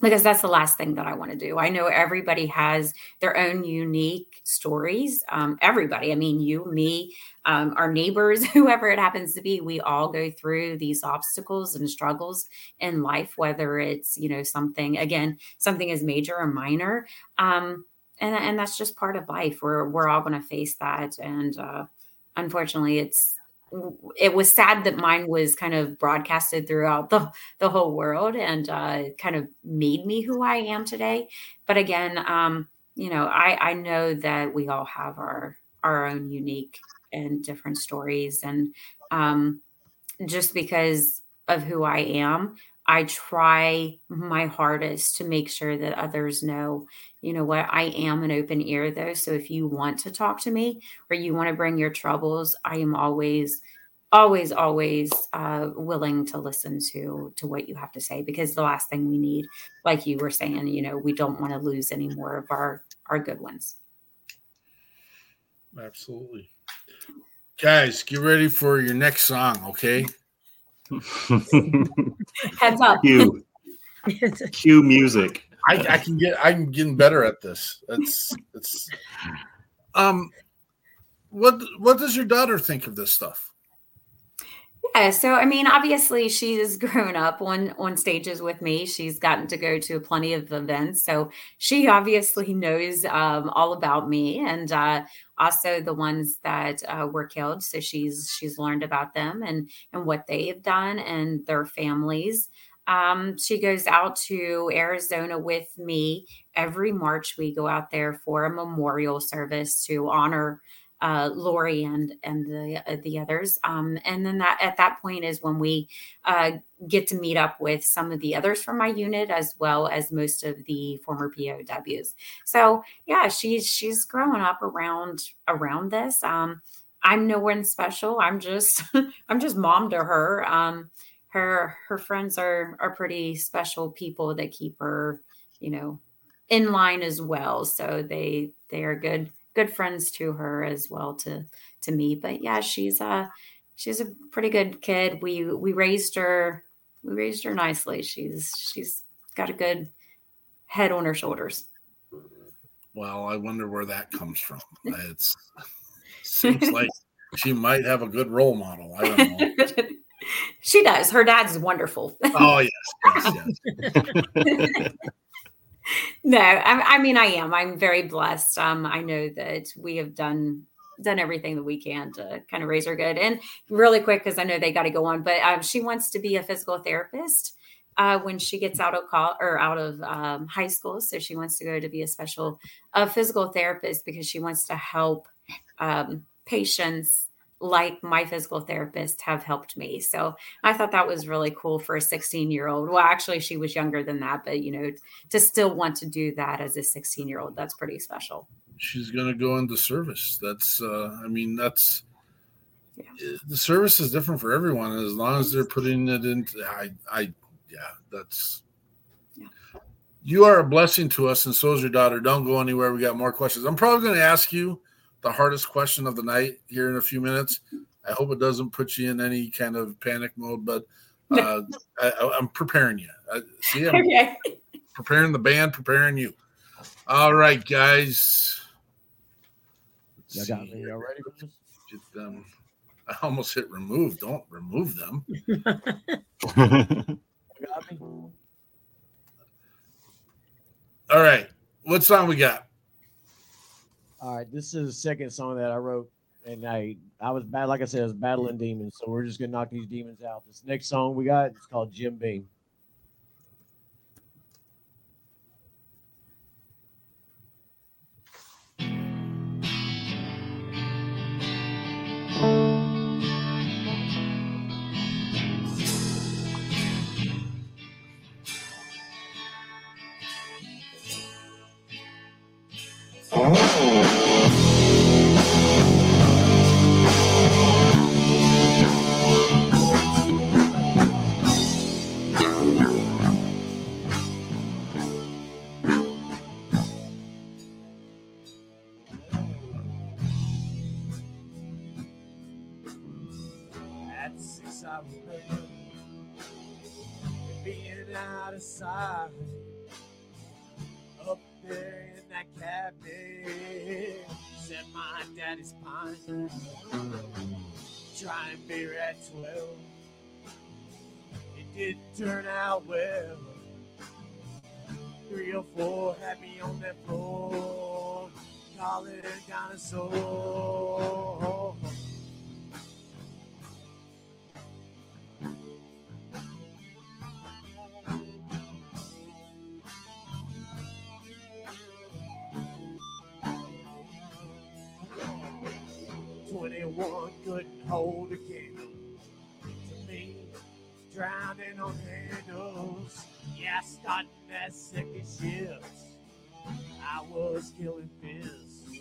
Speaker 12: because that's the last thing that I want to do. I know everybody has their own unique stories. Um, everybody, I mean, you, me, um, our neighbors, whoever it happens to be, we all go through these obstacles and struggles in life, whether it's, you know, something, again, something is major or minor. Um, and, and that's just part of life. We're, we're all going to face that. And uh, unfortunately, it's, it was sad that mine was kind of broadcasted throughout the, the whole world and uh, kind of made me who I am today. But again, um, you know, I, I know that we all have our our own unique and different stories, and um, just because of who I am, I try my hardest to make sure that others know, you know what, I am an open ear though. So if you want to talk to me or you want to bring your troubles, I am always always always uh, willing to listen to to what you have to say because the last thing we need like you were saying you know we don't want to lose any more of our our good ones
Speaker 5: absolutely Guys, get ready for your next song, okay?
Speaker 12: Heads up.
Speaker 6: Cue. Cue music.
Speaker 5: I, I can get I'm getting better at this. It's it's um what what does your daughter think of this stuff?
Speaker 12: Yeah, so I mean, obviously she's grown up on on stages with me. She's gotten to go to plenty of events, so she obviously knows um, all about me and uh, also the ones that uh, were killed. So she's she's learned about them and and what they've done and their families. Um, she goes out to Arizona with me every March. We go out there for a memorial service to honor uh, Lori and and the uh, the others. Um, and then that at that point is when we uh, get to meet up with some of the others from my unit as well as most of the former POWs. So yeah, she's she's growing up around around this. Um, I'm no one special. I'm just I'm just mom to her. Um, her her friends are are pretty special people that keep her, you know, in line as well. So they they are good good friends to her as well to to me. But yeah, she's a she's a pretty good kid. We we raised her we raised her nicely. She's she's got a good head on her shoulders.
Speaker 5: Well, I wonder where that comes from. It's seems like she might have a good role model. I don't know.
Speaker 12: she does. Her dad's wonderful.
Speaker 5: Oh yes, yes, yes.
Speaker 12: no, I, I, mean I am. I'm very blessed. Um, I know that we have done done everything that we can to kind of raise her good. And really quick, because I know they got to go on, but um, she wants to be a physical therapist. Uh, when she gets out of call or out of um, high school, so she wants to go to be a special uh, physical therapist because she wants to help um, patients like my physical therapist have helped me. So I thought that was really cool for a 16 year old. Well, actually, she was younger than that, but you know, to still want to do that as a 16 year old, that's pretty special.
Speaker 5: She's going to go into service. That's, uh, I mean, that's, yeah. the service is different for everyone. As long as they're putting it into, I, I, yeah, that's, yeah. you are a blessing to us, and so is your daughter. Don't go anywhere. We got more questions. I'm probably going to ask you the hardest question of the night here in a few minutes. I hope it doesn't put you in any kind of panic mode, but uh, I, am preparing you. I, see, I'm okay. preparing the band, preparing you. All right, guys.
Speaker 9: you got me. Y'all ready for this?
Speaker 5: Get them. I almost hit remove. Don't remove them. All right. What song we got?
Speaker 9: All right, this is the second song that I wrote, and I I was bad, like I said, I was battling demons. So we're just gonna knock these demons out. This next song we got it's called Jim Beam.
Speaker 3: buying beer at 12. It didn't turn out well. Three or four had me on that floor. Call it a dinosaur. Twenty-one couldn't hold a candle to me, drowning on handles. Yeah, starting that second shift. I was killing fizz.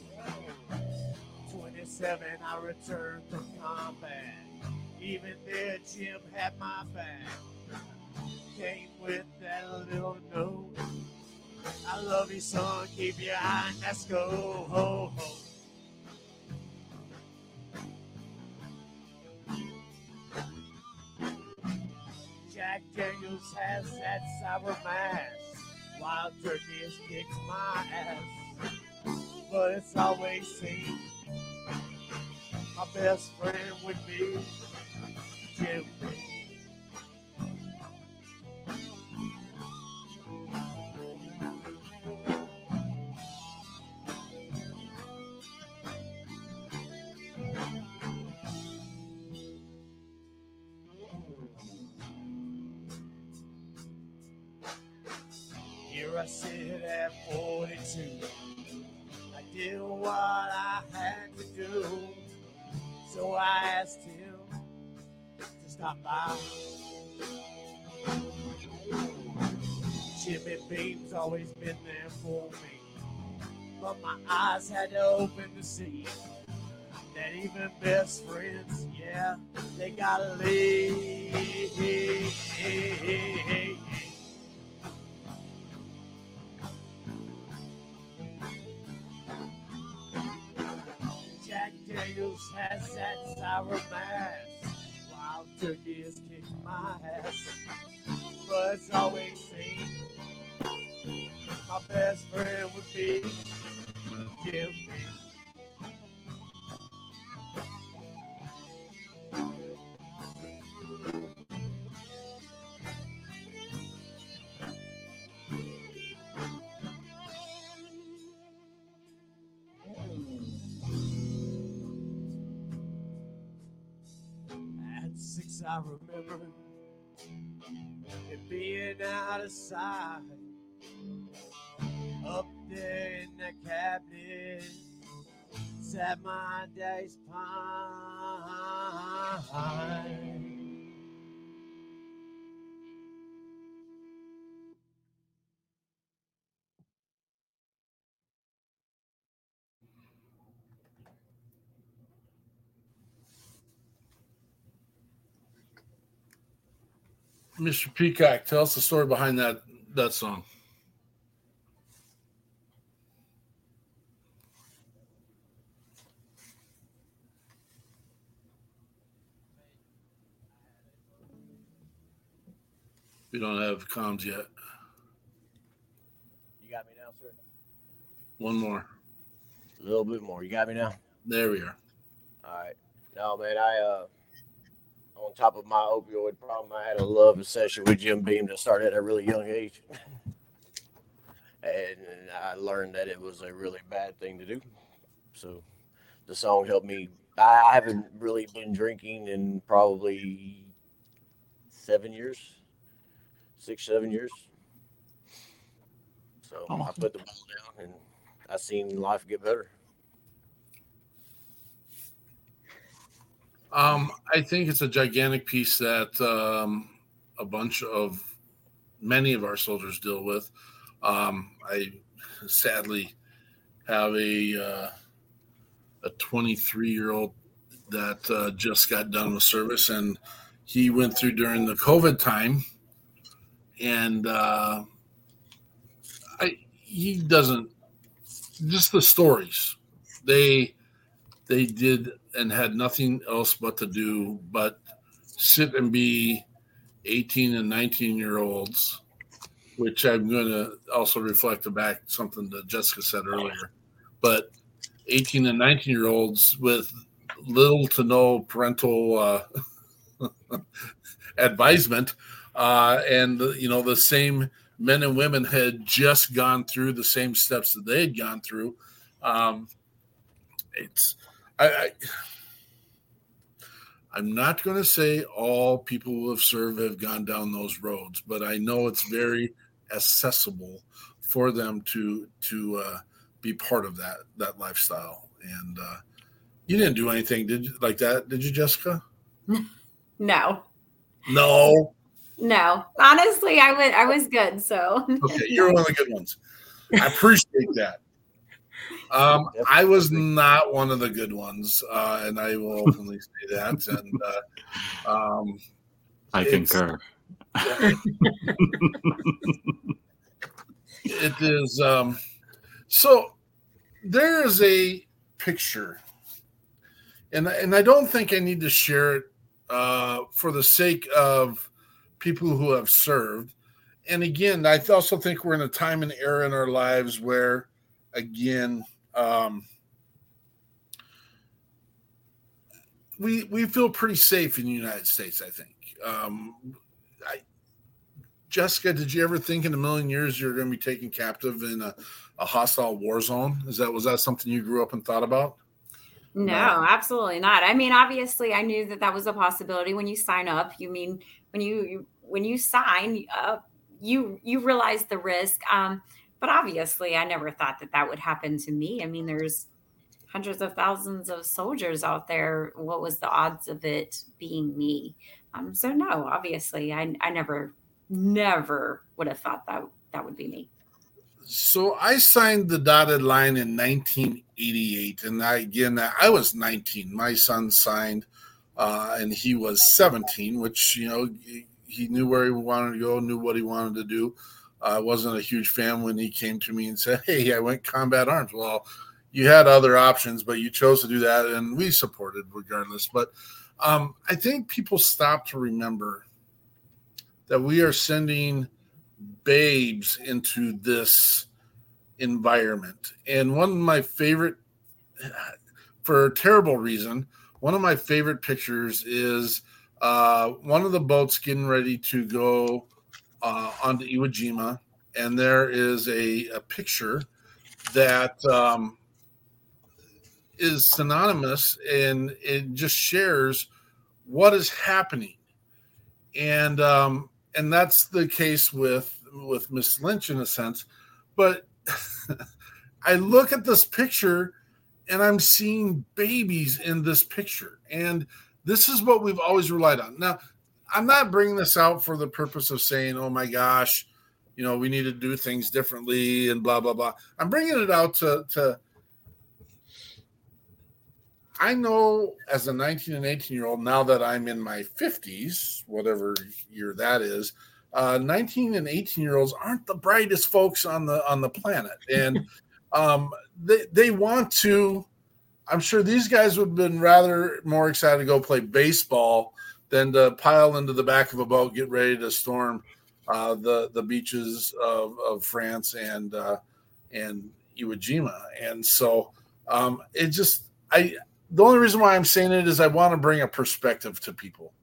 Speaker 3: 27, I returned from combat. Even there, Jim had my back. Came with that little note. I love you, son. Keep your eye. Let's go. Ho, ho. Jack Daniels has that sour mash. Wild turkey has kicked my ass. But it's always seen. my best friend would be Jim. Sit at 42. I did what I had to do. So I asked him to stop by. Jimmy Beam's always been there for me. But my eyes had to open to see that even best friends, yeah, they gotta leave. Daniels has that sour mash. Wild has kicked my ass. But it's always seemed my best friend would be Jim. Six, I remember it being out of sight. Up there in the cabinet, sat my days pine.
Speaker 5: Mr. Peacock, tell us the story behind that that song. We don't have comms yet.
Speaker 9: You got me now, sir.
Speaker 5: One more.
Speaker 9: A little bit more. You got me now.
Speaker 5: There we are.
Speaker 9: All right. No, man, I uh on top of my opioid problem, I had a love obsession with Jim Beam that started at a really young age. and I learned that it was a really bad thing to do. So the song helped me. I I haven't really been drinking in probably seven years, six, seven years. So I put the ball down and I seen life get better.
Speaker 5: Um, I think it's a gigantic piece that um, a bunch of many of our soldiers deal with. Um, I sadly have a uh, a 23 year old that uh, just got done with service, and he went through during the COVID time, and uh, I he doesn't just the stories they they did and had nothing else but to do but sit and be 18 and 19 year olds which i'm going to also reflect back something that jessica said earlier. But 18 and 19 year olds with little to no parental uh, advisement uh, and you know the same men and women had just gone through the same steps that they had gone through um, it's I, I I'm not going to say all people who have served have gone down those roads, but I know it's very accessible for them to to uh, be part of that that lifestyle. And uh, you didn't do anything, did you, like that? Did you, Jessica?
Speaker 12: No,
Speaker 5: No.
Speaker 12: no. Honestly, I would. I was good. So
Speaker 5: Okay, you're one of the good ones. I appreciate that. Um, I was not one of the good ones, uh, and I will openly say that. And uh, um,
Speaker 6: I
Speaker 5: It's-
Speaker 6: concur.
Speaker 5: it is um so there is a picture and and i don't think i need to share it uh for the sake of people who have served. And again, I also think we're in a time and era in our lives where, again, um, we we feel pretty safe in the United States. I think. Um, I, Jessica, did you ever think in a million years you're going to be taken captive in a, a hostile war zone? Is that was that something you grew up and thought about?
Speaker 12: No, absolutely not. I mean, obviously, I knew that that was a possibility when you sign up. You mean when you, you when you sign up, you you realize the risk. Um, but obviously, I never thought that that would happen to me. I mean, there's hundreds of thousands of soldiers out there. What was the odds of it being me? Um, so no, obviously, I I never never would have thought that that would be me.
Speaker 5: So I signed the dotted line in 1988, and I, again, I was 19. My son signed, uh, and he was 17, which you know he knew where he wanted to go, knew what he wanted to do. I wasn't a huge fan when he came to me and said, "Hey, I went combat arms." Well, you had other options, but you chose to do that, and we supported regardless. But um, I think people stop to remember that we are sending babes into this environment. And one of my favorite, for a terrible reason, one of my favorite pictures is uh, one of the boats getting ready to go uh, onto Iwo Jima, and there is a, a picture that um, is synonymous and it just shares what is happening. And um, and that's the case with with Miss Lynch in a sense. But I look at this picture and I'm seeing babies in this picture. And this is what we've always relied on. Now, I'm not bringing this out for the purpose of saying, oh my gosh, you know, we need to do things differently and blah, blah, blah. I'm bringing it out to, to I know as a 19 and 18 year old, now that I'm in my 50s, whatever year that is, uh, 19 and 18 year olds aren't the brightest folks on the on the planet, and um, they they want to. I'm sure these guys would have been rather more excited to go play baseball than to pile into the back of a boat, get ready to storm uh, the the beaches of, of France and uh, and Iwo Jima. And so um, it just I the only reason why I'm saying it is I want to bring a perspective to people.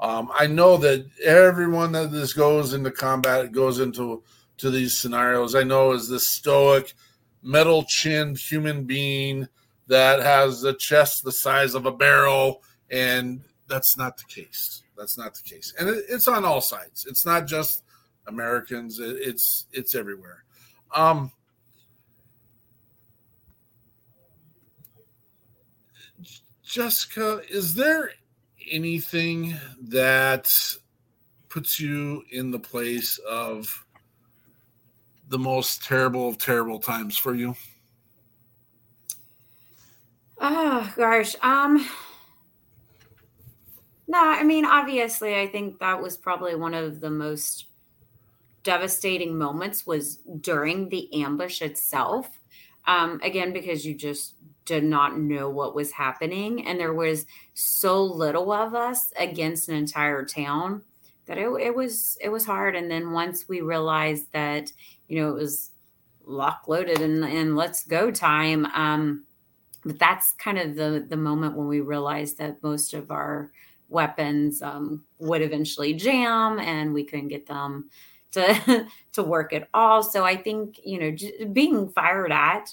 Speaker 5: Um, I know that everyone that this goes into combat goes into to these scenarios. I know is this stoic, metal chinned human being that has a chest the size of a barrel, and that's not the case. That's not the case, and it, it's on all sides. It's not just Americans. It, it's it's everywhere. Um, Jessica, is there anything that puts you in the place of the most terrible of terrible times for you?
Speaker 12: Oh gosh. Um no, I mean obviously I think that was probably one of the most devastating moments was during the ambush itself. Um again because you just did not know what was happening and there was so little of us against an entire town that it, it was it was hard and then once we realized that you know it was lock loaded and, and let's go time um but that's kind of the the moment when we realized that most of our weapons um, would eventually jam and we couldn't get them to to work at all. So i think you know being fired at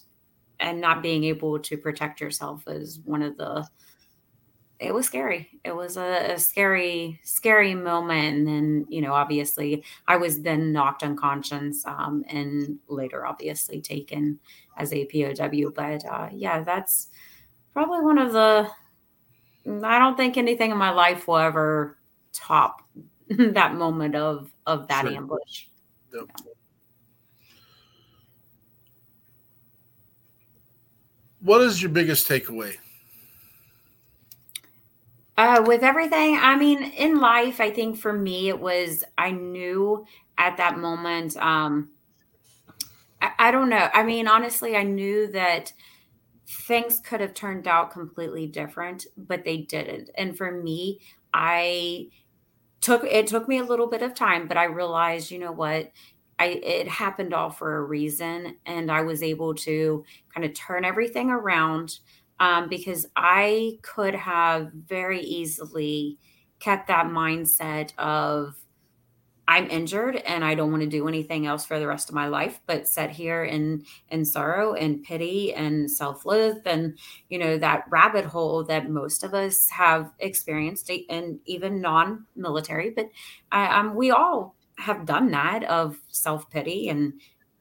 Speaker 12: and not being able to protect yourself is one of the it was scary. It was a, a, scary scary moment. And then you know obviously i was then knocked unconscious um, and later obviously taken as a pow but uh, yeah that's probably one of the i don't think anything in my life will ever top that moment of of that sure. ambush yep. yeah.
Speaker 5: what is your biggest takeaway?
Speaker 12: Uh, with everything, I mean, in life, I think for me, it was I knew at that moment. Um, I, I don't know. I mean, honestly, I knew that things could have turned out completely different, but they didn't. And for me, I took it took me a little bit of time, but I realized, you know what, I it happened all for a reason, and I was able to kind of turn everything around um, because I could have very easily kept that mindset of I'm injured and I don't want to do anything else for the rest of my life but sit here in in sorrow and pity and self-loathe and you know that rabbit hole that most of us have experienced and even non-military but I, um, we all have done that of self-pity and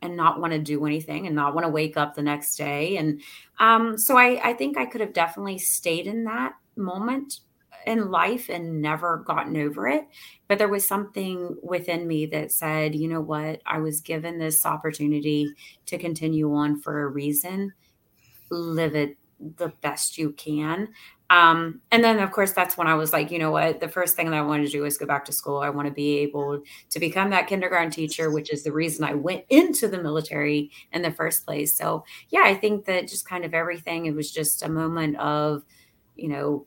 Speaker 12: and not want to do anything and not want to wake up the next day and um, so I, I think I could have definitely stayed in that moment in life and never gotten over it. But there was something within me that said, you know what? I was given this opportunity to continue on for a reason. Live it the best you can. Um, and then, of course, that's when I was like, you know what? The first thing that I wanted to do is go back to school. I want to be able to become that kindergarten teacher, which is the reason I went into the military in the first place. So, yeah, I think that just kind of everything, it was just a moment of, you know,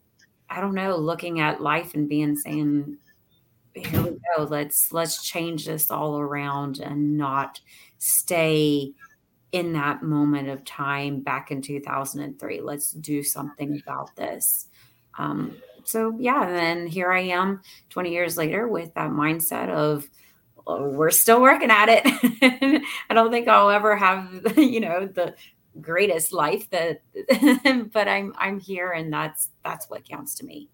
Speaker 12: I don't know, looking at life and being saying, here we go, let's let's change this all around and not stay in that moment of time back in 2003. Let's do something about this. Um, so yeah, and then here I am 20 years later with that mindset of oh, we're still working at it. I don't think I'll ever have, you know, the greatest life that but i'm i'm here and that's that's what counts to me.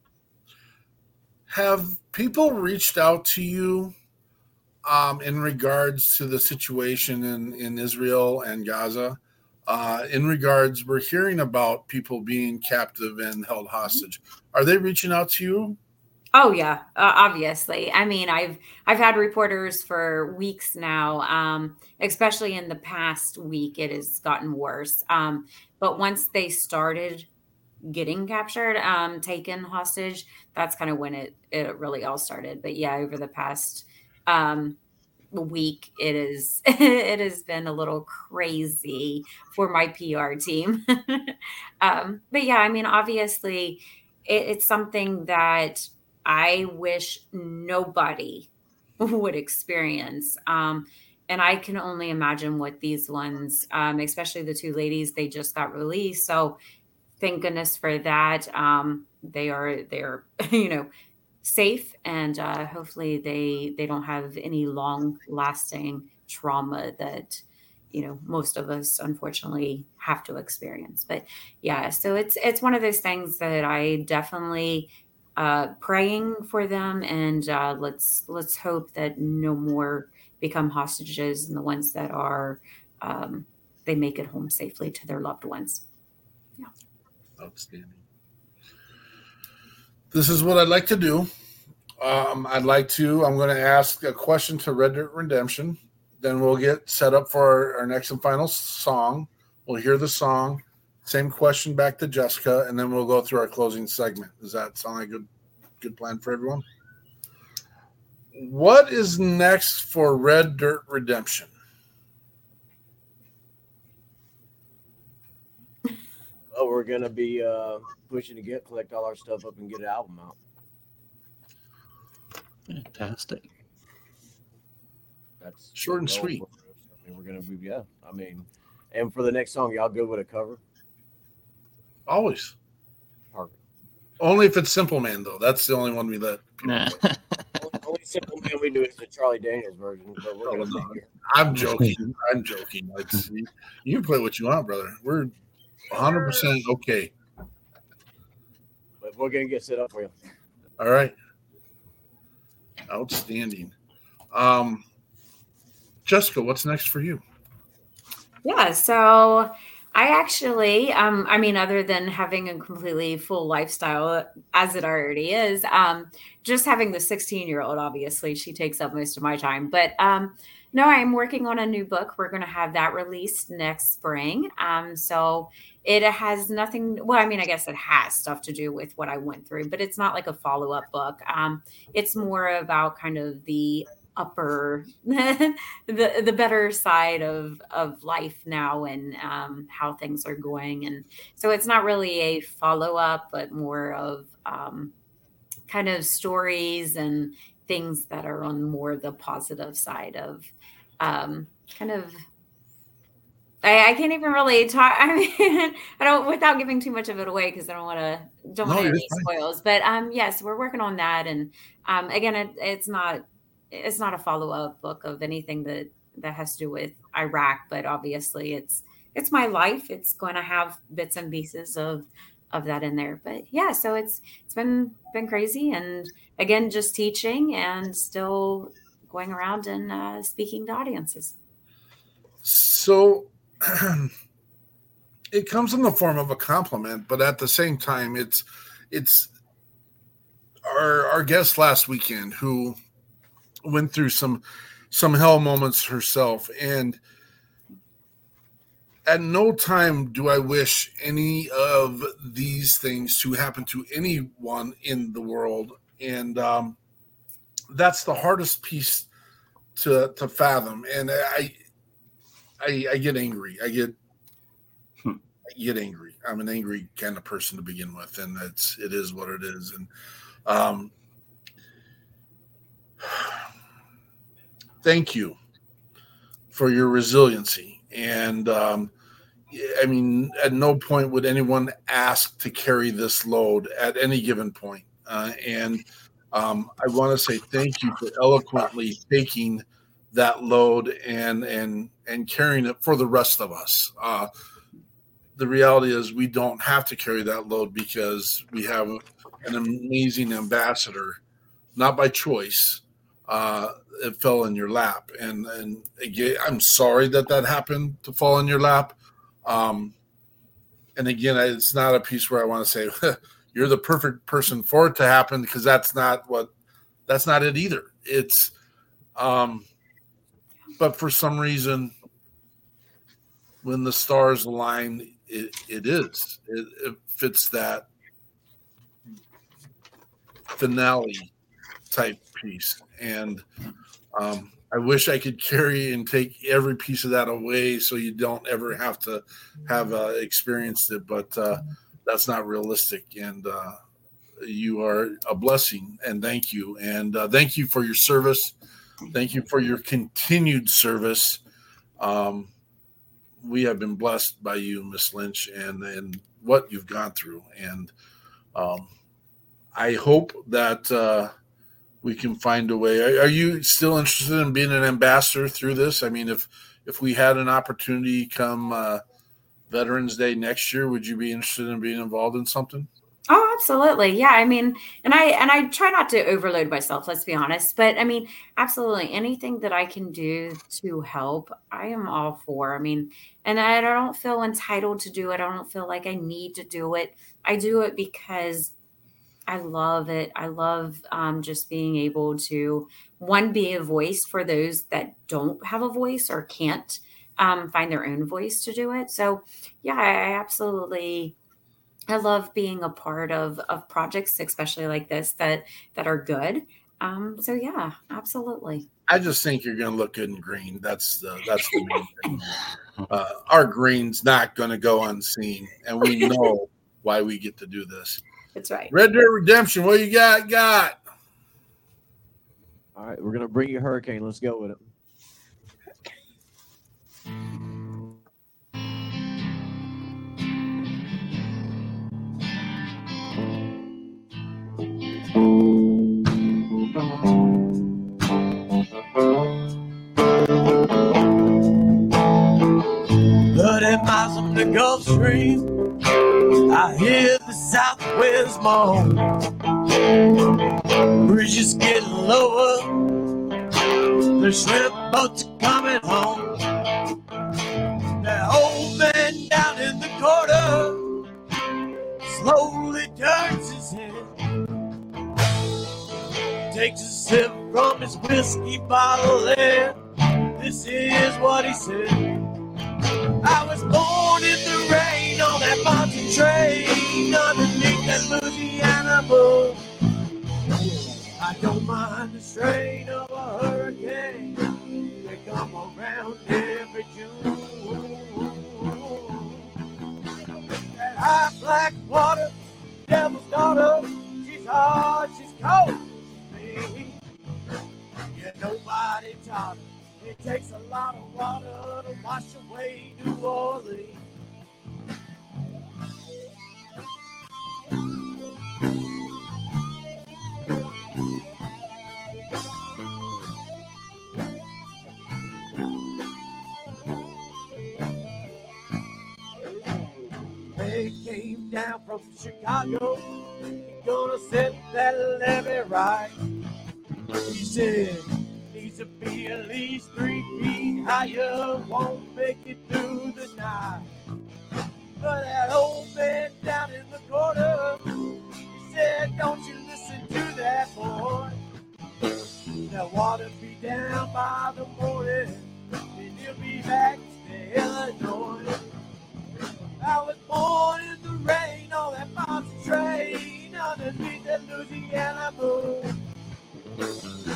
Speaker 5: Have people reached out to you um, in regards to the situation in in israel and gaza? Uh, in regards we're hearing about people being captive and held hostage. Are they reaching out to you
Speaker 12: Oh yeah, uh, obviously. I mean, I've I've had reporters for weeks now. Um, especially in the past week, it has gotten worse. Um, but once they started getting captured, um, taken hostage, that's kind of when it it really all started. But yeah, over the past um, week, it is it has been a little crazy for my PR team. um, but yeah, I mean, obviously, it, it's something that I wish nobody would experience. Um, and I can only imagine what these ones, um, especially the two ladies, they just got released. So thank goodness for that. Um, they are they're you know safe, and uh, hopefully they they don't have any long lasting trauma that you know most of us unfortunately have to experience but yeah so it's it's one of those things that i definitely uh, praying for them, and uh, let's let's hope that no more become hostages, and the ones that are, um, they make it home safely to their loved ones.
Speaker 5: Yeah, outstanding. This is what I'd like to do. Um, I'd like to. I'm going to ask a question to Red Dirt Redemption. Then we'll get set up for our, our next and final song. We'll hear the song same question back to Jessica, and then we'll go through our closing segment. Does that sound like a good, good plan for everyone? What is next for Red Dirt Redemption?
Speaker 9: Oh, we're gonna be uh, pushing to get collect all our stuff up and get an album out.
Speaker 6: Fantastic.
Speaker 9: That's
Speaker 5: short and sweet.
Speaker 9: I mean, we're gonna be yeah. I mean, and for the next song, y'all good with a cover?
Speaker 5: Always. Only if it's Simple Man, though. That's the only one we let.
Speaker 9: Nah. only Simple Man we do is the Charlie Daniels version. But we're gonna
Speaker 5: oh, I'm joking. I'm joking. It's, you can play what you want, brother. We're 100 percent okay.
Speaker 9: But we're gonna get set up for you.
Speaker 5: All right. Outstanding. Um, Jessica, what's next for you?
Speaker 12: Yeah, so I actually, um, I mean, other than having a completely full lifestyle as it already is, um, just having the 16 year old, obviously, she takes up most of my time. But um, no, I'm working on a new book. We're going to have that released next spring. Um, so it has nothing, well, I mean, I guess it has stuff to do with what I went through, but it's not like a follow up book. Um, it's more about kind of the upper the the better side of of life now and um, how things are going and so it's not really a follow-up but more of um, kind of stories and things that are on more the positive side of um, kind of I, I can't even really talk. I mean, I don't without giving too much of it away because I don't want to don't want any spoils. But um, yes, we're working on that, and um, again, it, it's not it's not a follow up book of anything that that has to do with Iraq, but obviously it's it's my life. It's going to have bits and pieces of of that in there. But yeah, so it's it's been been crazy, and again, just teaching and still going around and uh, speaking to audiences.
Speaker 5: So it comes in the form of a compliment, but at the same time, it's it's our our guest last weekend who went through some some hell moments herself, and at no time do I wish any of these things to happen to anyone in the world, and um, that's the hardest piece to to fathom. And I I, I get angry. I get I get angry. I'm an angry kind of person to begin with, and it's it is what it is. And um, thank you for your resiliency. And um, I mean, at no point would anyone ask to carry this load at any given point. Uh, and um, I want to say thank you for eloquently taking that load and and and carrying it for the rest of us. Uh, the reality is we don't have to carry that load because we have an amazing ambassador, not by choice. Uh, it fell in your lap, and and again, I'm sorry that that happened to fall in your lap. Um, and again, it's not a piece where I want to say you're the perfect person for it to happen because that's not what that's not it either. It's um, but for some reason, when the stars align, it, it is. It, it fits that finale type piece. And um, I wish I could carry and take every piece of that away so you don't ever have to have uh, experienced it, but uh, that's not realistic. And uh, you are a blessing, and thank you. And uh, thank you for your service. Thank you for your continued service. Um, we have been blessed by you, Miss Lynch, and and what you've gone through. And um, I hope that uh, we can find a way. Are, are you still interested in being an ambassador through this? I mean, if if we had an opportunity come uh, Veterans Day next year, would you be interested in being involved in something?
Speaker 12: Oh, absolutely. Yeah. I mean, and I and I try not to overload myself, let's be honest. But I mean, absolutely anything that I can do to help, I am all for. I mean, and I don't feel entitled to do it. I don't feel like I need to do it. I do it because I love it. I love um, just being able to one be a voice for those that don't have a voice or can't um, find their own voice to do it. So, yeah, I absolutely I love being a part of of projects, especially like this that that are good. Um, so yeah, absolutely.
Speaker 5: I just think you're going to look good in green. That's the that's the main thing. Uh, our green's not going to go unseen, and we know why we get to do this.
Speaker 12: That's right.
Speaker 5: Red Dead Redemption. What you got? Got
Speaker 9: All right, we're gonna bring you Hurricane. Let's go with it.
Speaker 3: Thirty miles from the Gulf Stream, I hear the Southwest moan. Bridges getting lower, the shrimp boats are coming home. That old man down in the corner slowly turns his head, takes a sip from his whiskey bottle, and this is what he said. I was born in the rain on that Pontchartrain underneath that Louisiana moon. I don't mind the strain of a hurricane. They come around every June. That high black water, devil's daughter. She's hard, she's cold. Me. It takes a lot of water to wash away New Orleans. They came down from Chicago. Gonna set that levee right. He said, needs to be at least three feet higher. Won't make it through the night. But that old man down in the corner, he said, don't you listen to that boy. That water be down by the morning, and he'll be back to Illinois. I was born in the rain on that Pontchartrain underneath the Louisiana moon.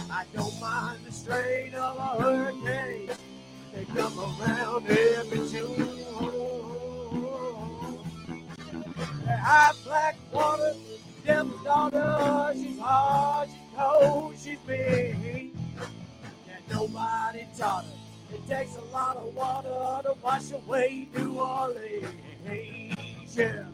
Speaker 3: I don't mind the strain of a hurricane. They come around every June. High black water, devil's daughter, she's hard, she's cold, she's mean. And nobody taught her. It takes a lot of water to wash away New Orleans. Yeah.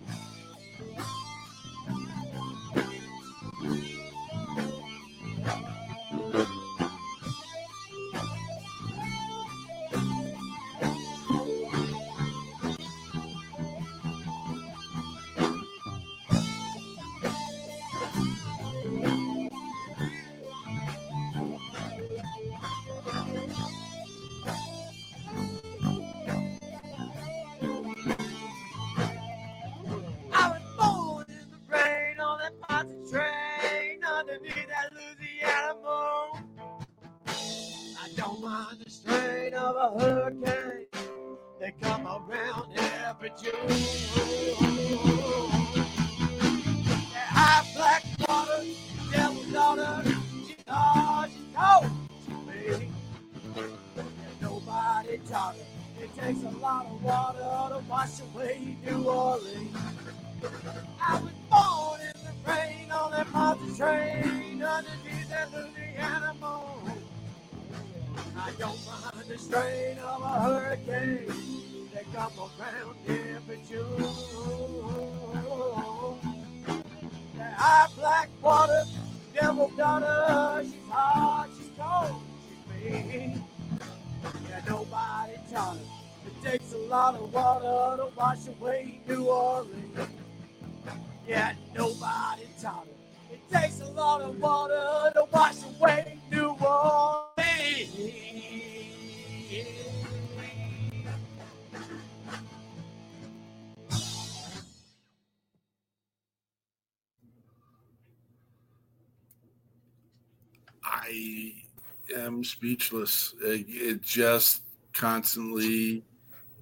Speaker 5: Speechless. It, it just constantly,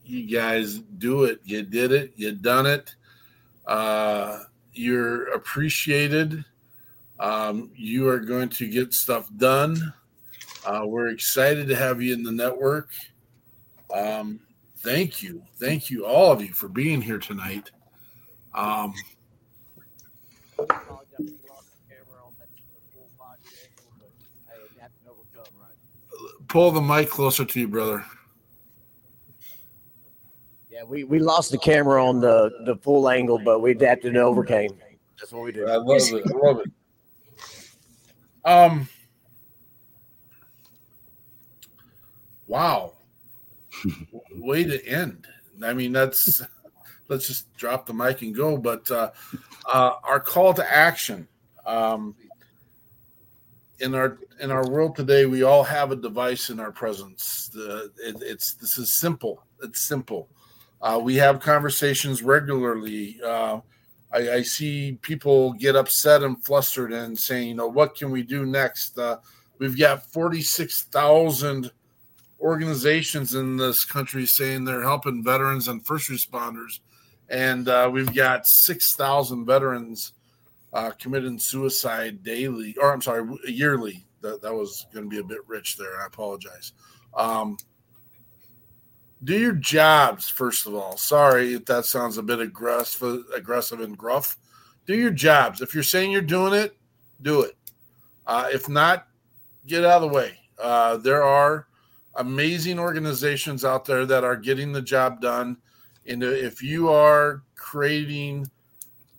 Speaker 5: you guys do it. You did it. You done it. Uh, you're appreciated. Um, you are going to get stuff done. Uh, we're excited to have you in the network. Um, thank you. Thank you, all of you, for being here tonight. Um, pull the mic closer to you, brother.
Speaker 9: Yeah, we, we lost the camera on the, the full angle, but we adapted and overcame. That's what we did.
Speaker 5: I love it. I love it. Um. Wow. Way to end. I mean, that's let's just drop the mic and go. But uh, uh, our call to action. Um, in our in our world today, we all have a device in our presence. The, it, it's this is simple. It's simple. Uh, we have conversations regularly. Uh, I, I, see people get upset and flustered and saying, you know, what can we do next? Uh, we've got 46,000 organizations in this country saying they're helping veterans and first responders. And uh, we've got 6,000 veterans uh, committing suicide daily, or I'm sorry, yearly. That, that was going to be a bit rich there. I apologize. Um, do your jobs first of all. Sorry if that sounds a bit aggressive, aggressive and gruff. Do your jobs. If you're saying you're doing it, do it. Uh, if not, get out of the way. Uh, there are amazing organizations out there that are getting the job done. And if you are creating,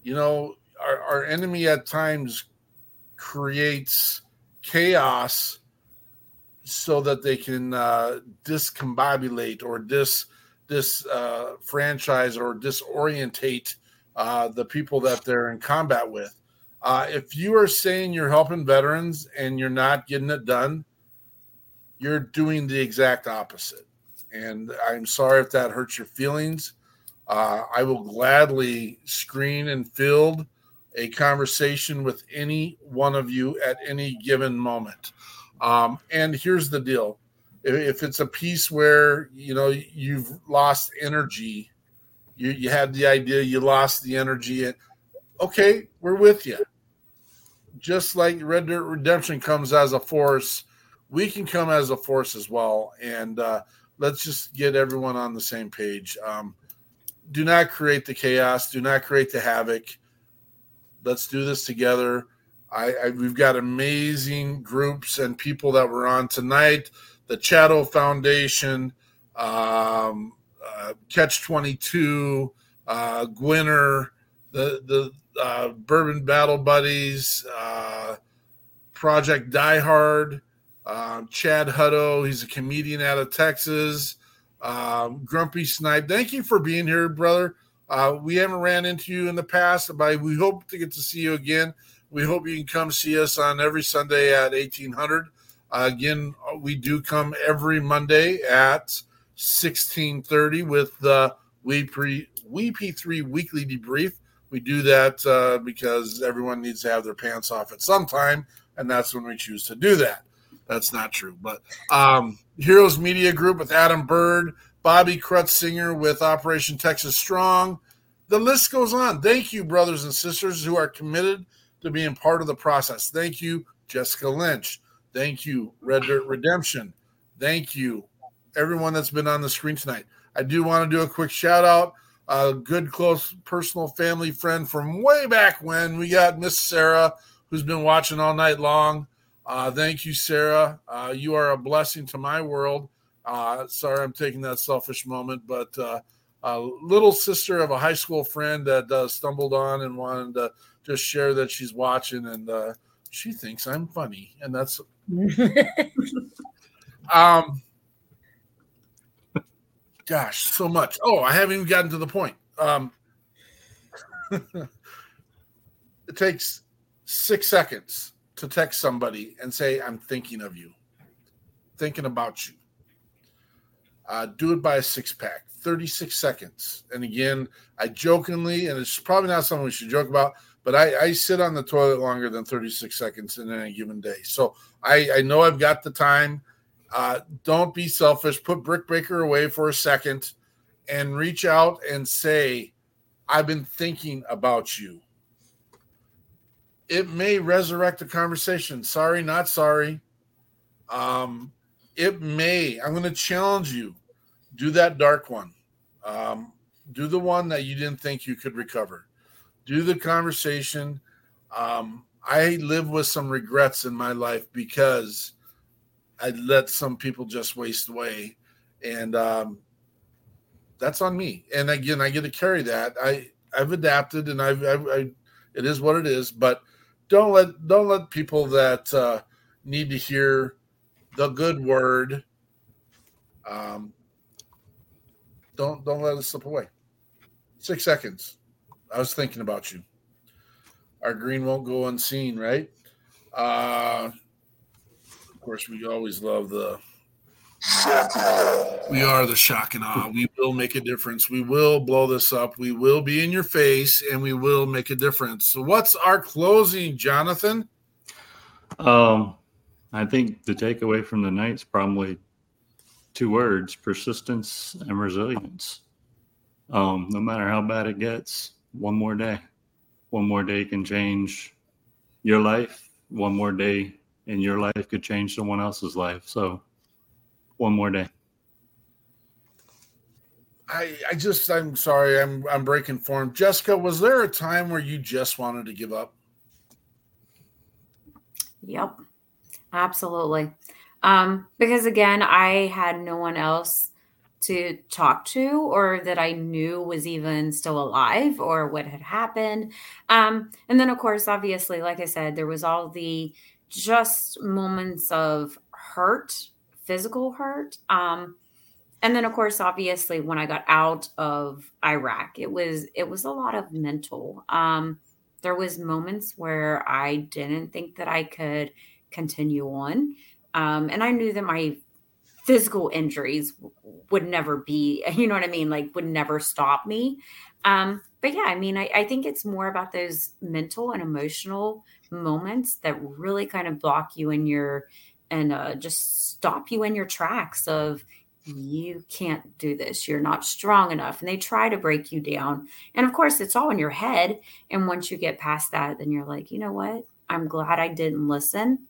Speaker 5: you know, our, our enemy at times creates chaos so that they can uh, discombobulate or dis this uh, franchise or disorientate uh, the people that they're in combat with. Uh, if you are saying you're helping veterans and you're not getting it done, you're doing the exact opposite. And I'm sorry if that hurts your feelings. Uh, I will gladly screen and field a conversation with any one of you at any given moment. Um, and here's the deal. If it's a piece where you know you've lost energy you, you had the idea you lost the energy okay we're with you just like red dirt redemption comes as a force we can come as a force as well. And uh, let's just get everyone on the same page. Um, do not create the chaos do not create the havoc let's do this together I, I we've got amazing groups and people that were on tonight the Chatto Foundation, um, uh, Catch 22, uh, Gwinner, the, the uh, Bourbon Battle Buddies, uh, Project Die Hard, uh, Chad Hutto, he's a comedian out of Texas, um, Grumpy Snipe. Thank you for being here, brother. Uh, we haven't ran into you in the past, but we hope to get to see you again. We hope you can come see us on every Sunday at 1800. Uh, again, we do come every Monday at 1630 with the pre WeP3 weekly debrief. We do that uh, because everyone needs to have their pants off at some time, and that's when we choose to do that. That's not true, but um, Heroes Media Group with Adam Bird, Bobby Krutzinger with Operation Texas Strong. The list goes on. Thank you, brothers and sisters who are committed to being part of the process. Thank you, Jessica Lynch. Thank you, Red Dirt Redemption. Thank you, everyone that's been on the screen tonight. I do want to do a quick shout out. A good, close, personal family friend from way back when. We got Miss Sarah, who's been watching all night long. Uh, thank you, Sarah. Uh, you are a blessing to my world. Uh, sorry, I'm taking that selfish moment, but uh, a little sister of a high school friend that uh, stumbled on and wanted to just share that she's watching, and uh, she thinks I'm funny, and that's um, gosh, so much. Oh, I haven't even gotten to the point. Um, it takes six seconds to text somebody and say, I'm thinking of you, thinking about you. Uh, do it by a six pack, 36 seconds. And again, I jokingly, and it's probably not something we should joke about, but I, I sit on the toilet longer than 36 seconds in any given day. So I, I know I've got the time. Uh, don't be selfish. Put Brick Breaker away for a second and reach out and say, I've been thinking about you. It may resurrect a conversation. Sorry, not sorry. Um, it may. I'm going to challenge you. Do that dark one. Um, do the one that you didn't think you could recover. Do the conversation. Um, I live with some regrets in my life because I let some people just waste away, and um, that's on me. And again, I get to carry that. I I've adapted, and I've, I've I, it is what it is. But don't let don't let people that uh, need to hear the good word. Um, don't don't let it slip away. Six seconds. I was thinking about you our green won't go unseen, right? Uh, of course, we always love the. We are the shock and awe. We will make a difference. We will blow this up. We will be in your face, and we will make a difference. So, what's our closing, Jonathan?
Speaker 6: Um, I think the takeaway from the night's probably two words: persistence and resilience. Um, no matter how bad it gets, one more day one more day can change your life. One more day in your life could change someone else's life. So, one more day.
Speaker 5: I, I just I'm sorry I'm I'm breaking form. Jessica, was there a time where you just wanted to give up?
Speaker 12: Yep, absolutely. Um, because again, I had no one else to talk to or that I knew was even still alive or what had happened. Um, and then, of course, obviously, like I said, there was all the just moments of hurt, physical hurt. Um, and then of course obviously when i got out of iraq it was it was a lot of mental um there was moments where i didn't think that i could continue on. Um and i knew that my physical injuries would never be you know what i mean? Like would never stop me. Um but yeah i mean I, I think it's more about those mental and emotional moments that really kind of block you in your and uh, just stop you in your tracks of you can't do this. You're not strong enough. And they try to break you down. And of course it's all in your head. And once you get past that then you're like you know what? I'm glad i didn't listen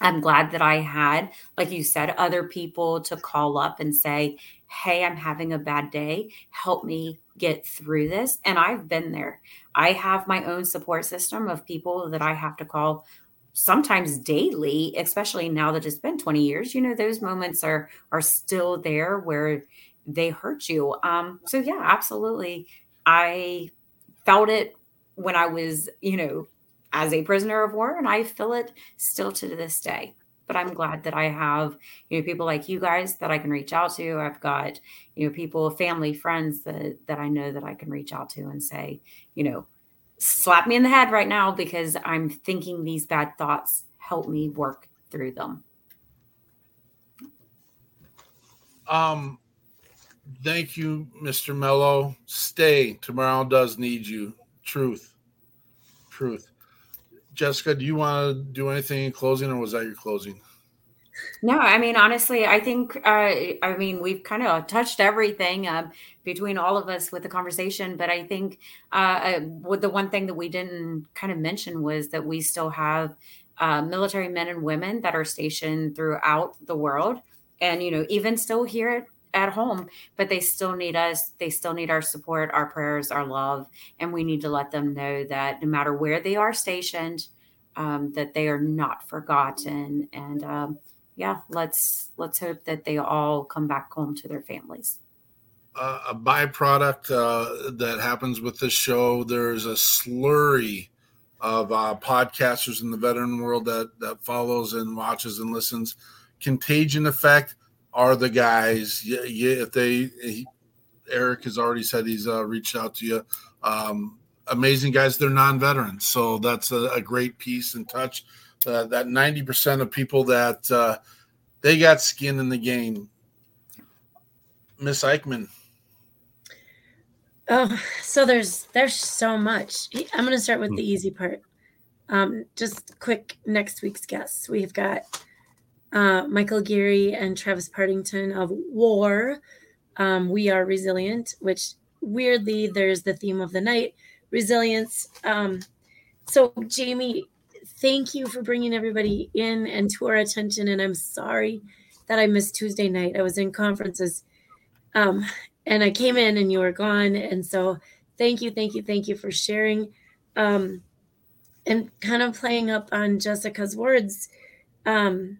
Speaker 12: i'm glad that i had like you said other people to call up and say hey i'm having a bad day. Help me get through this. And i've been there. I have my own support system of people that i have to call sometimes daily especially now that it's been 20 years. You know those moments are are still there where they hurt you. Um so yeah absolutely. I felt it when i was you know as a prisoner of war and i feel it still to this day but i'm glad that i have you know people like you guys that i can reach out to i've got you know people family friends that that i know that i can reach out to and say you know slap me in the head right now because I'm thinking these bad thoughts. Help me work through them.
Speaker 5: Um, thank you, Mr. Mello. Stay. Tomorrow does need you. Truth. Truth. Jessica, do you want to do anything in closing, or was that your closing?
Speaker 12: No, I mean honestly, I think uh, I mean we've kind of touched everything um, between all of us with the conversation, but I think uh, uh the one thing that we didn't kind of mention was that we still have uh, military men and women that are stationed throughout the world, and you know even still here at, home, but they still need us. They still need our support, our prayers, our love, and we need to let them know that no matter where they are stationed, um, that they are not forgotten and. Um, yeah, let's let's hope that they all come back home to their families.
Speaker 5: Uh, a byproduct uh, that happens with this show, there's a slurry of uh, podcasters in the veteran world that that follows and watches and listens. Contagion effect are the guys. Yeah, yeah if they, he, Eric has already said he's uh, reached out to you. Um, amazing guys. They're non-veterans, so that's a, a great piece and touch uh, that 90% of people that uh, they got skin in the game. Miss Eichmann.
Speaker 4: Oh, so there's there's so much. I'm going to start with the easy part. Um, just quick next week's guests. We've got uh, Michael Geary and Travis Partington of War. Um, we are resilient, which weirdly there's the theme of the night, resilience. Um, so Jamie, thank you for bringing everybody in and to our attention. And I'm sorry that I missed Tuesday night. I was in conferences um, and I came in and you were gone. And so thank you, thank you, thank you for sharing um, and kind of playing up on Jessica's words. Um,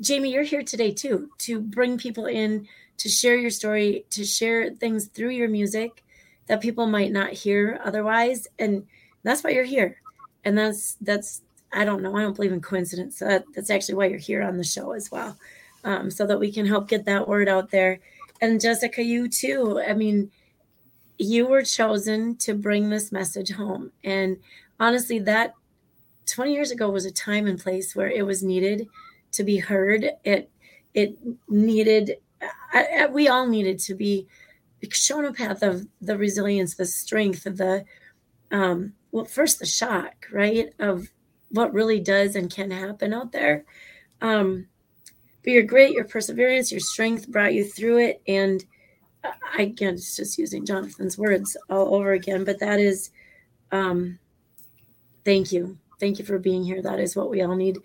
Speaker 4: Jamie, you're here today too to bring people in to share your story, to share things through your music that people might not hear otherwise. And that's why you're here. And that's that's I don't know. I don't believe in coincidence. So that, that's actually why you're here on the show as well, um, so that we can help get that word out there. And Jessica, you too. I mean, you were chosen to bring this message home. And honestly, that 20 years ago was a time and place where it was needed to be heard. It it needed. I, I, we all needed to be shown a path of the resilience, the strength, of the um, well, first the shock, right, of what really does and can happen out there. Um, but you're great. Your perseverance, your strength brought you through it. And I again, it's just using Jonathan's words all over again. But that is, um, thank you, thank you for being here. That is what we all need.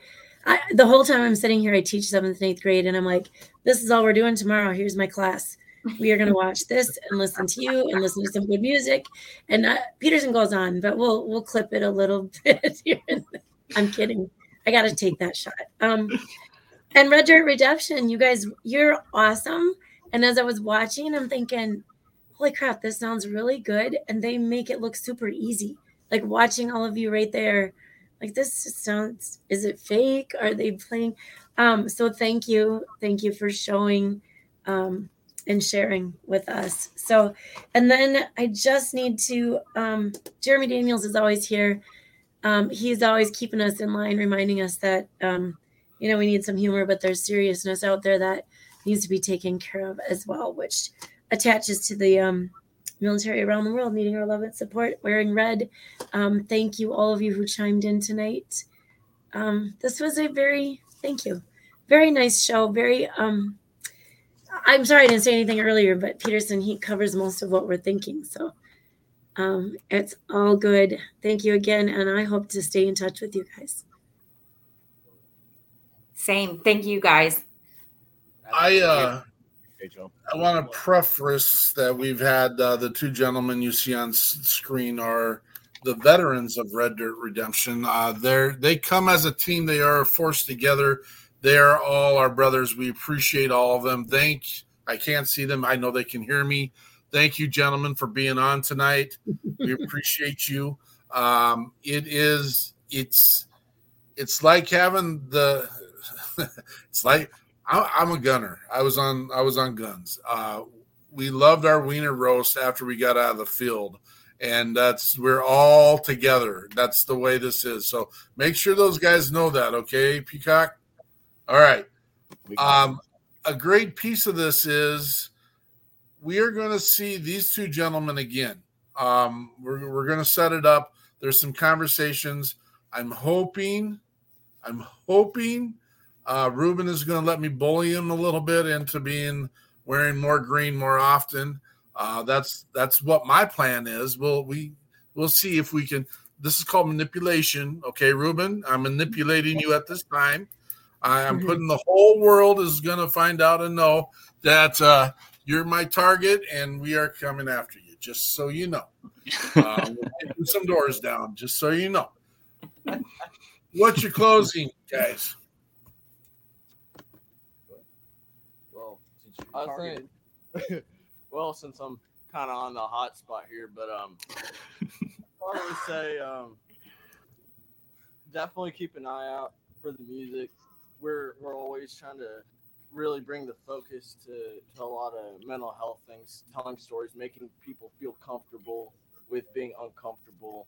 Speaker 4: I, the whole time I'm sitting here, I teach seventh and eighth grade, and I'm like, this is all we're doing tomorrow. Here's my class. We are going to watch this and listen to you and listen to some good music. And uh, Peterson goes on, but we'll we'll clip it a little bit here. I'm kidding. I got to take that shot. Um, And Red Dirt Redemption, you guys, you're awesome. And as I was watching, I'm thinking, holy crap, this sounds really good. And they make it look super easy. Like watching all of you right there, like this sounds, is it fake? Are they playing? Um, so thank you. Thank you for showing um, and sharing with us. So, and then I just need to, um, Jeremy Daniels is always here. Um, he's always keeping us in line, reminding us that, um, you know, we need some humor, but there's seriousness out there that needs to be taken care of as well, which attaches to the um, military around the world needing our love and support, wearing red. Um, thank you, all of you who chimed in tonight. Um, this was a very, thank you, very nice show. Very, um, I'm sorry I didn't say anything earlier, but Peterson, he covers most of what we're thinking. So um, it's all good. Thank you again. And I hope to stay in touch with you guys.
Speaker 12: Same. Thank you guys.
Speaker 5: I uh, I want to preface that we've had uh, the two gentlemen you see on screen are the veterans of Red Dirt Redemption. Uh, they're they come as a team. They are forced together. They are all our brothers. We appreciate all of them. Thank. I can't see them. I know they can hear me. Thank you, gentlemen, for being on tonight. We appreciate you. Um, it is. It's. It's like having the. it's like I, I'm a gunner. I was on. I was on guns. Uh, we loved our wiener roast after we got out of the field, and that's we're all together. That's the way this is. So make sure those guys know that. Okay, Peacock. All right. Um, a great piece of this is we are going to see these two gentlemen again. Um, we're we're going to set it up. There's some conversations. I'm hoping. I'm hoping uh, Ruben is going to let me bully him a little bit into being wearing more green more often. Uh, that's that's what my plan is. We'll we we'll see if we can. This is called manipulation. Okay, Ruben, I'm manipulating you at this time. I am putting the whole world is going to find out and know that uh, you're my target, and we are coming after you. Just so you know, uh, we're some doors down. Just so you know. What's your closing, guys?
Speaker 10: Well, you're well, since I'm kind of on the hot spot here, but um, I would say um, definitely keep an eye out for the music. We're we're always trying to really bring the focus to, to a lot of mental health things, telling stories, making people feel comfortable with being uncomfortable,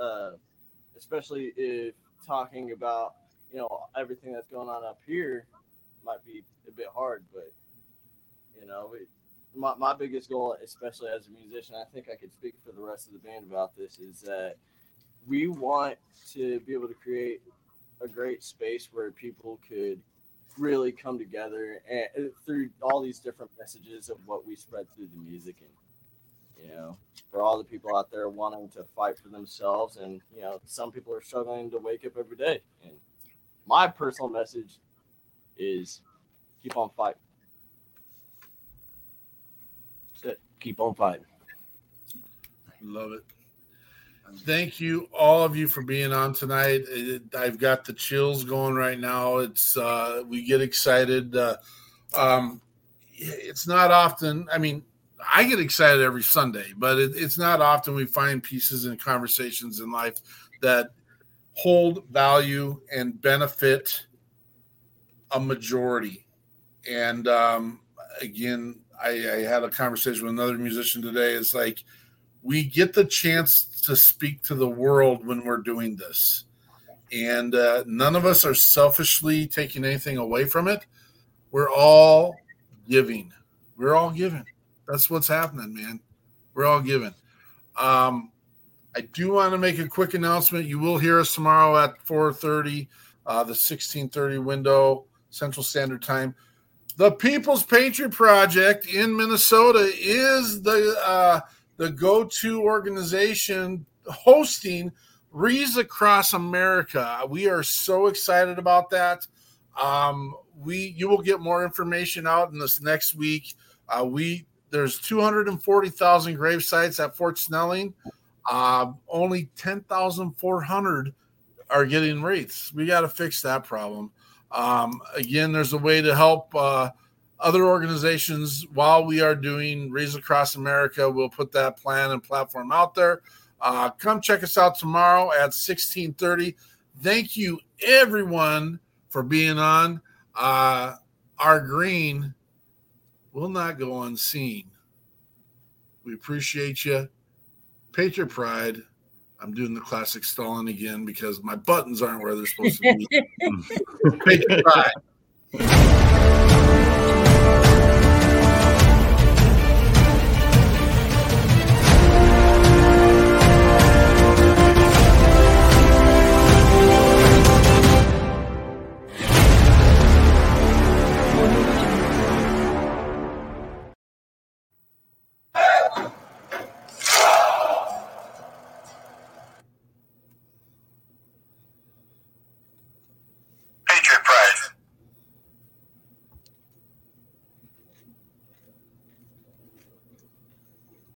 Speaker 10: uh, especially if talking about you know everything that's going on up here might be a bit hard, but you know, it, my, my biggest goal, especially as a musician, I think I could speak for the rest of the band about this, is that we want to be able to create a great space where people could really come together and uh, through all these different messages of what we spread through the music and you know for all the people out there wanting to fight for themselves and you know some people are struggling to wake up every day. And my personal message is keep on fighting
Speaker 9: That's it. Keep on fighting.
Speaker 5: Love it. Thank you, all of you, for being on tonight. It- I've got the chills going right now. It's uh, we get excited. Uh, um, it's not often. I mean, I get excited every Sunday, but it, it's not often we find pieces and conversations in life that hold value and benefit a majority. And um, again, I, I had a conversation with another musician today. It's like we get the chance to speak to the world when we're doing this. And uh, none of us are selfishly taking anything away from it. We're all giving. We're all giving. That's what's happening, man. We're all giving. Um, I do want to make a quick announcement. You will hear us tomorrow at 4:30, uh, the 16:30 window Central Standard Time. The People's Patriot Project in Minnesota is the uh, the go-to organization hosting Wreaths Across America. We are so excited about that. Um, we you will get more information out in this next week. Uh, we there's 240,000 grave sites at Fort Snelling. Uh, only 10,400 are getting wreaths. We got to fix that problem. Um, again, there's a way to help uh, other organizations while we are doing Wreaths Across America. We'll put that plan and platform out there. Uh, come check us out tomorrow at 1630. Thank you, everyone, for being on. Uh, our green will not go unseen. We appreciate you. Patriot Pride. I'm doing the classic stalling again because my buttons aren't where they're supposed to be.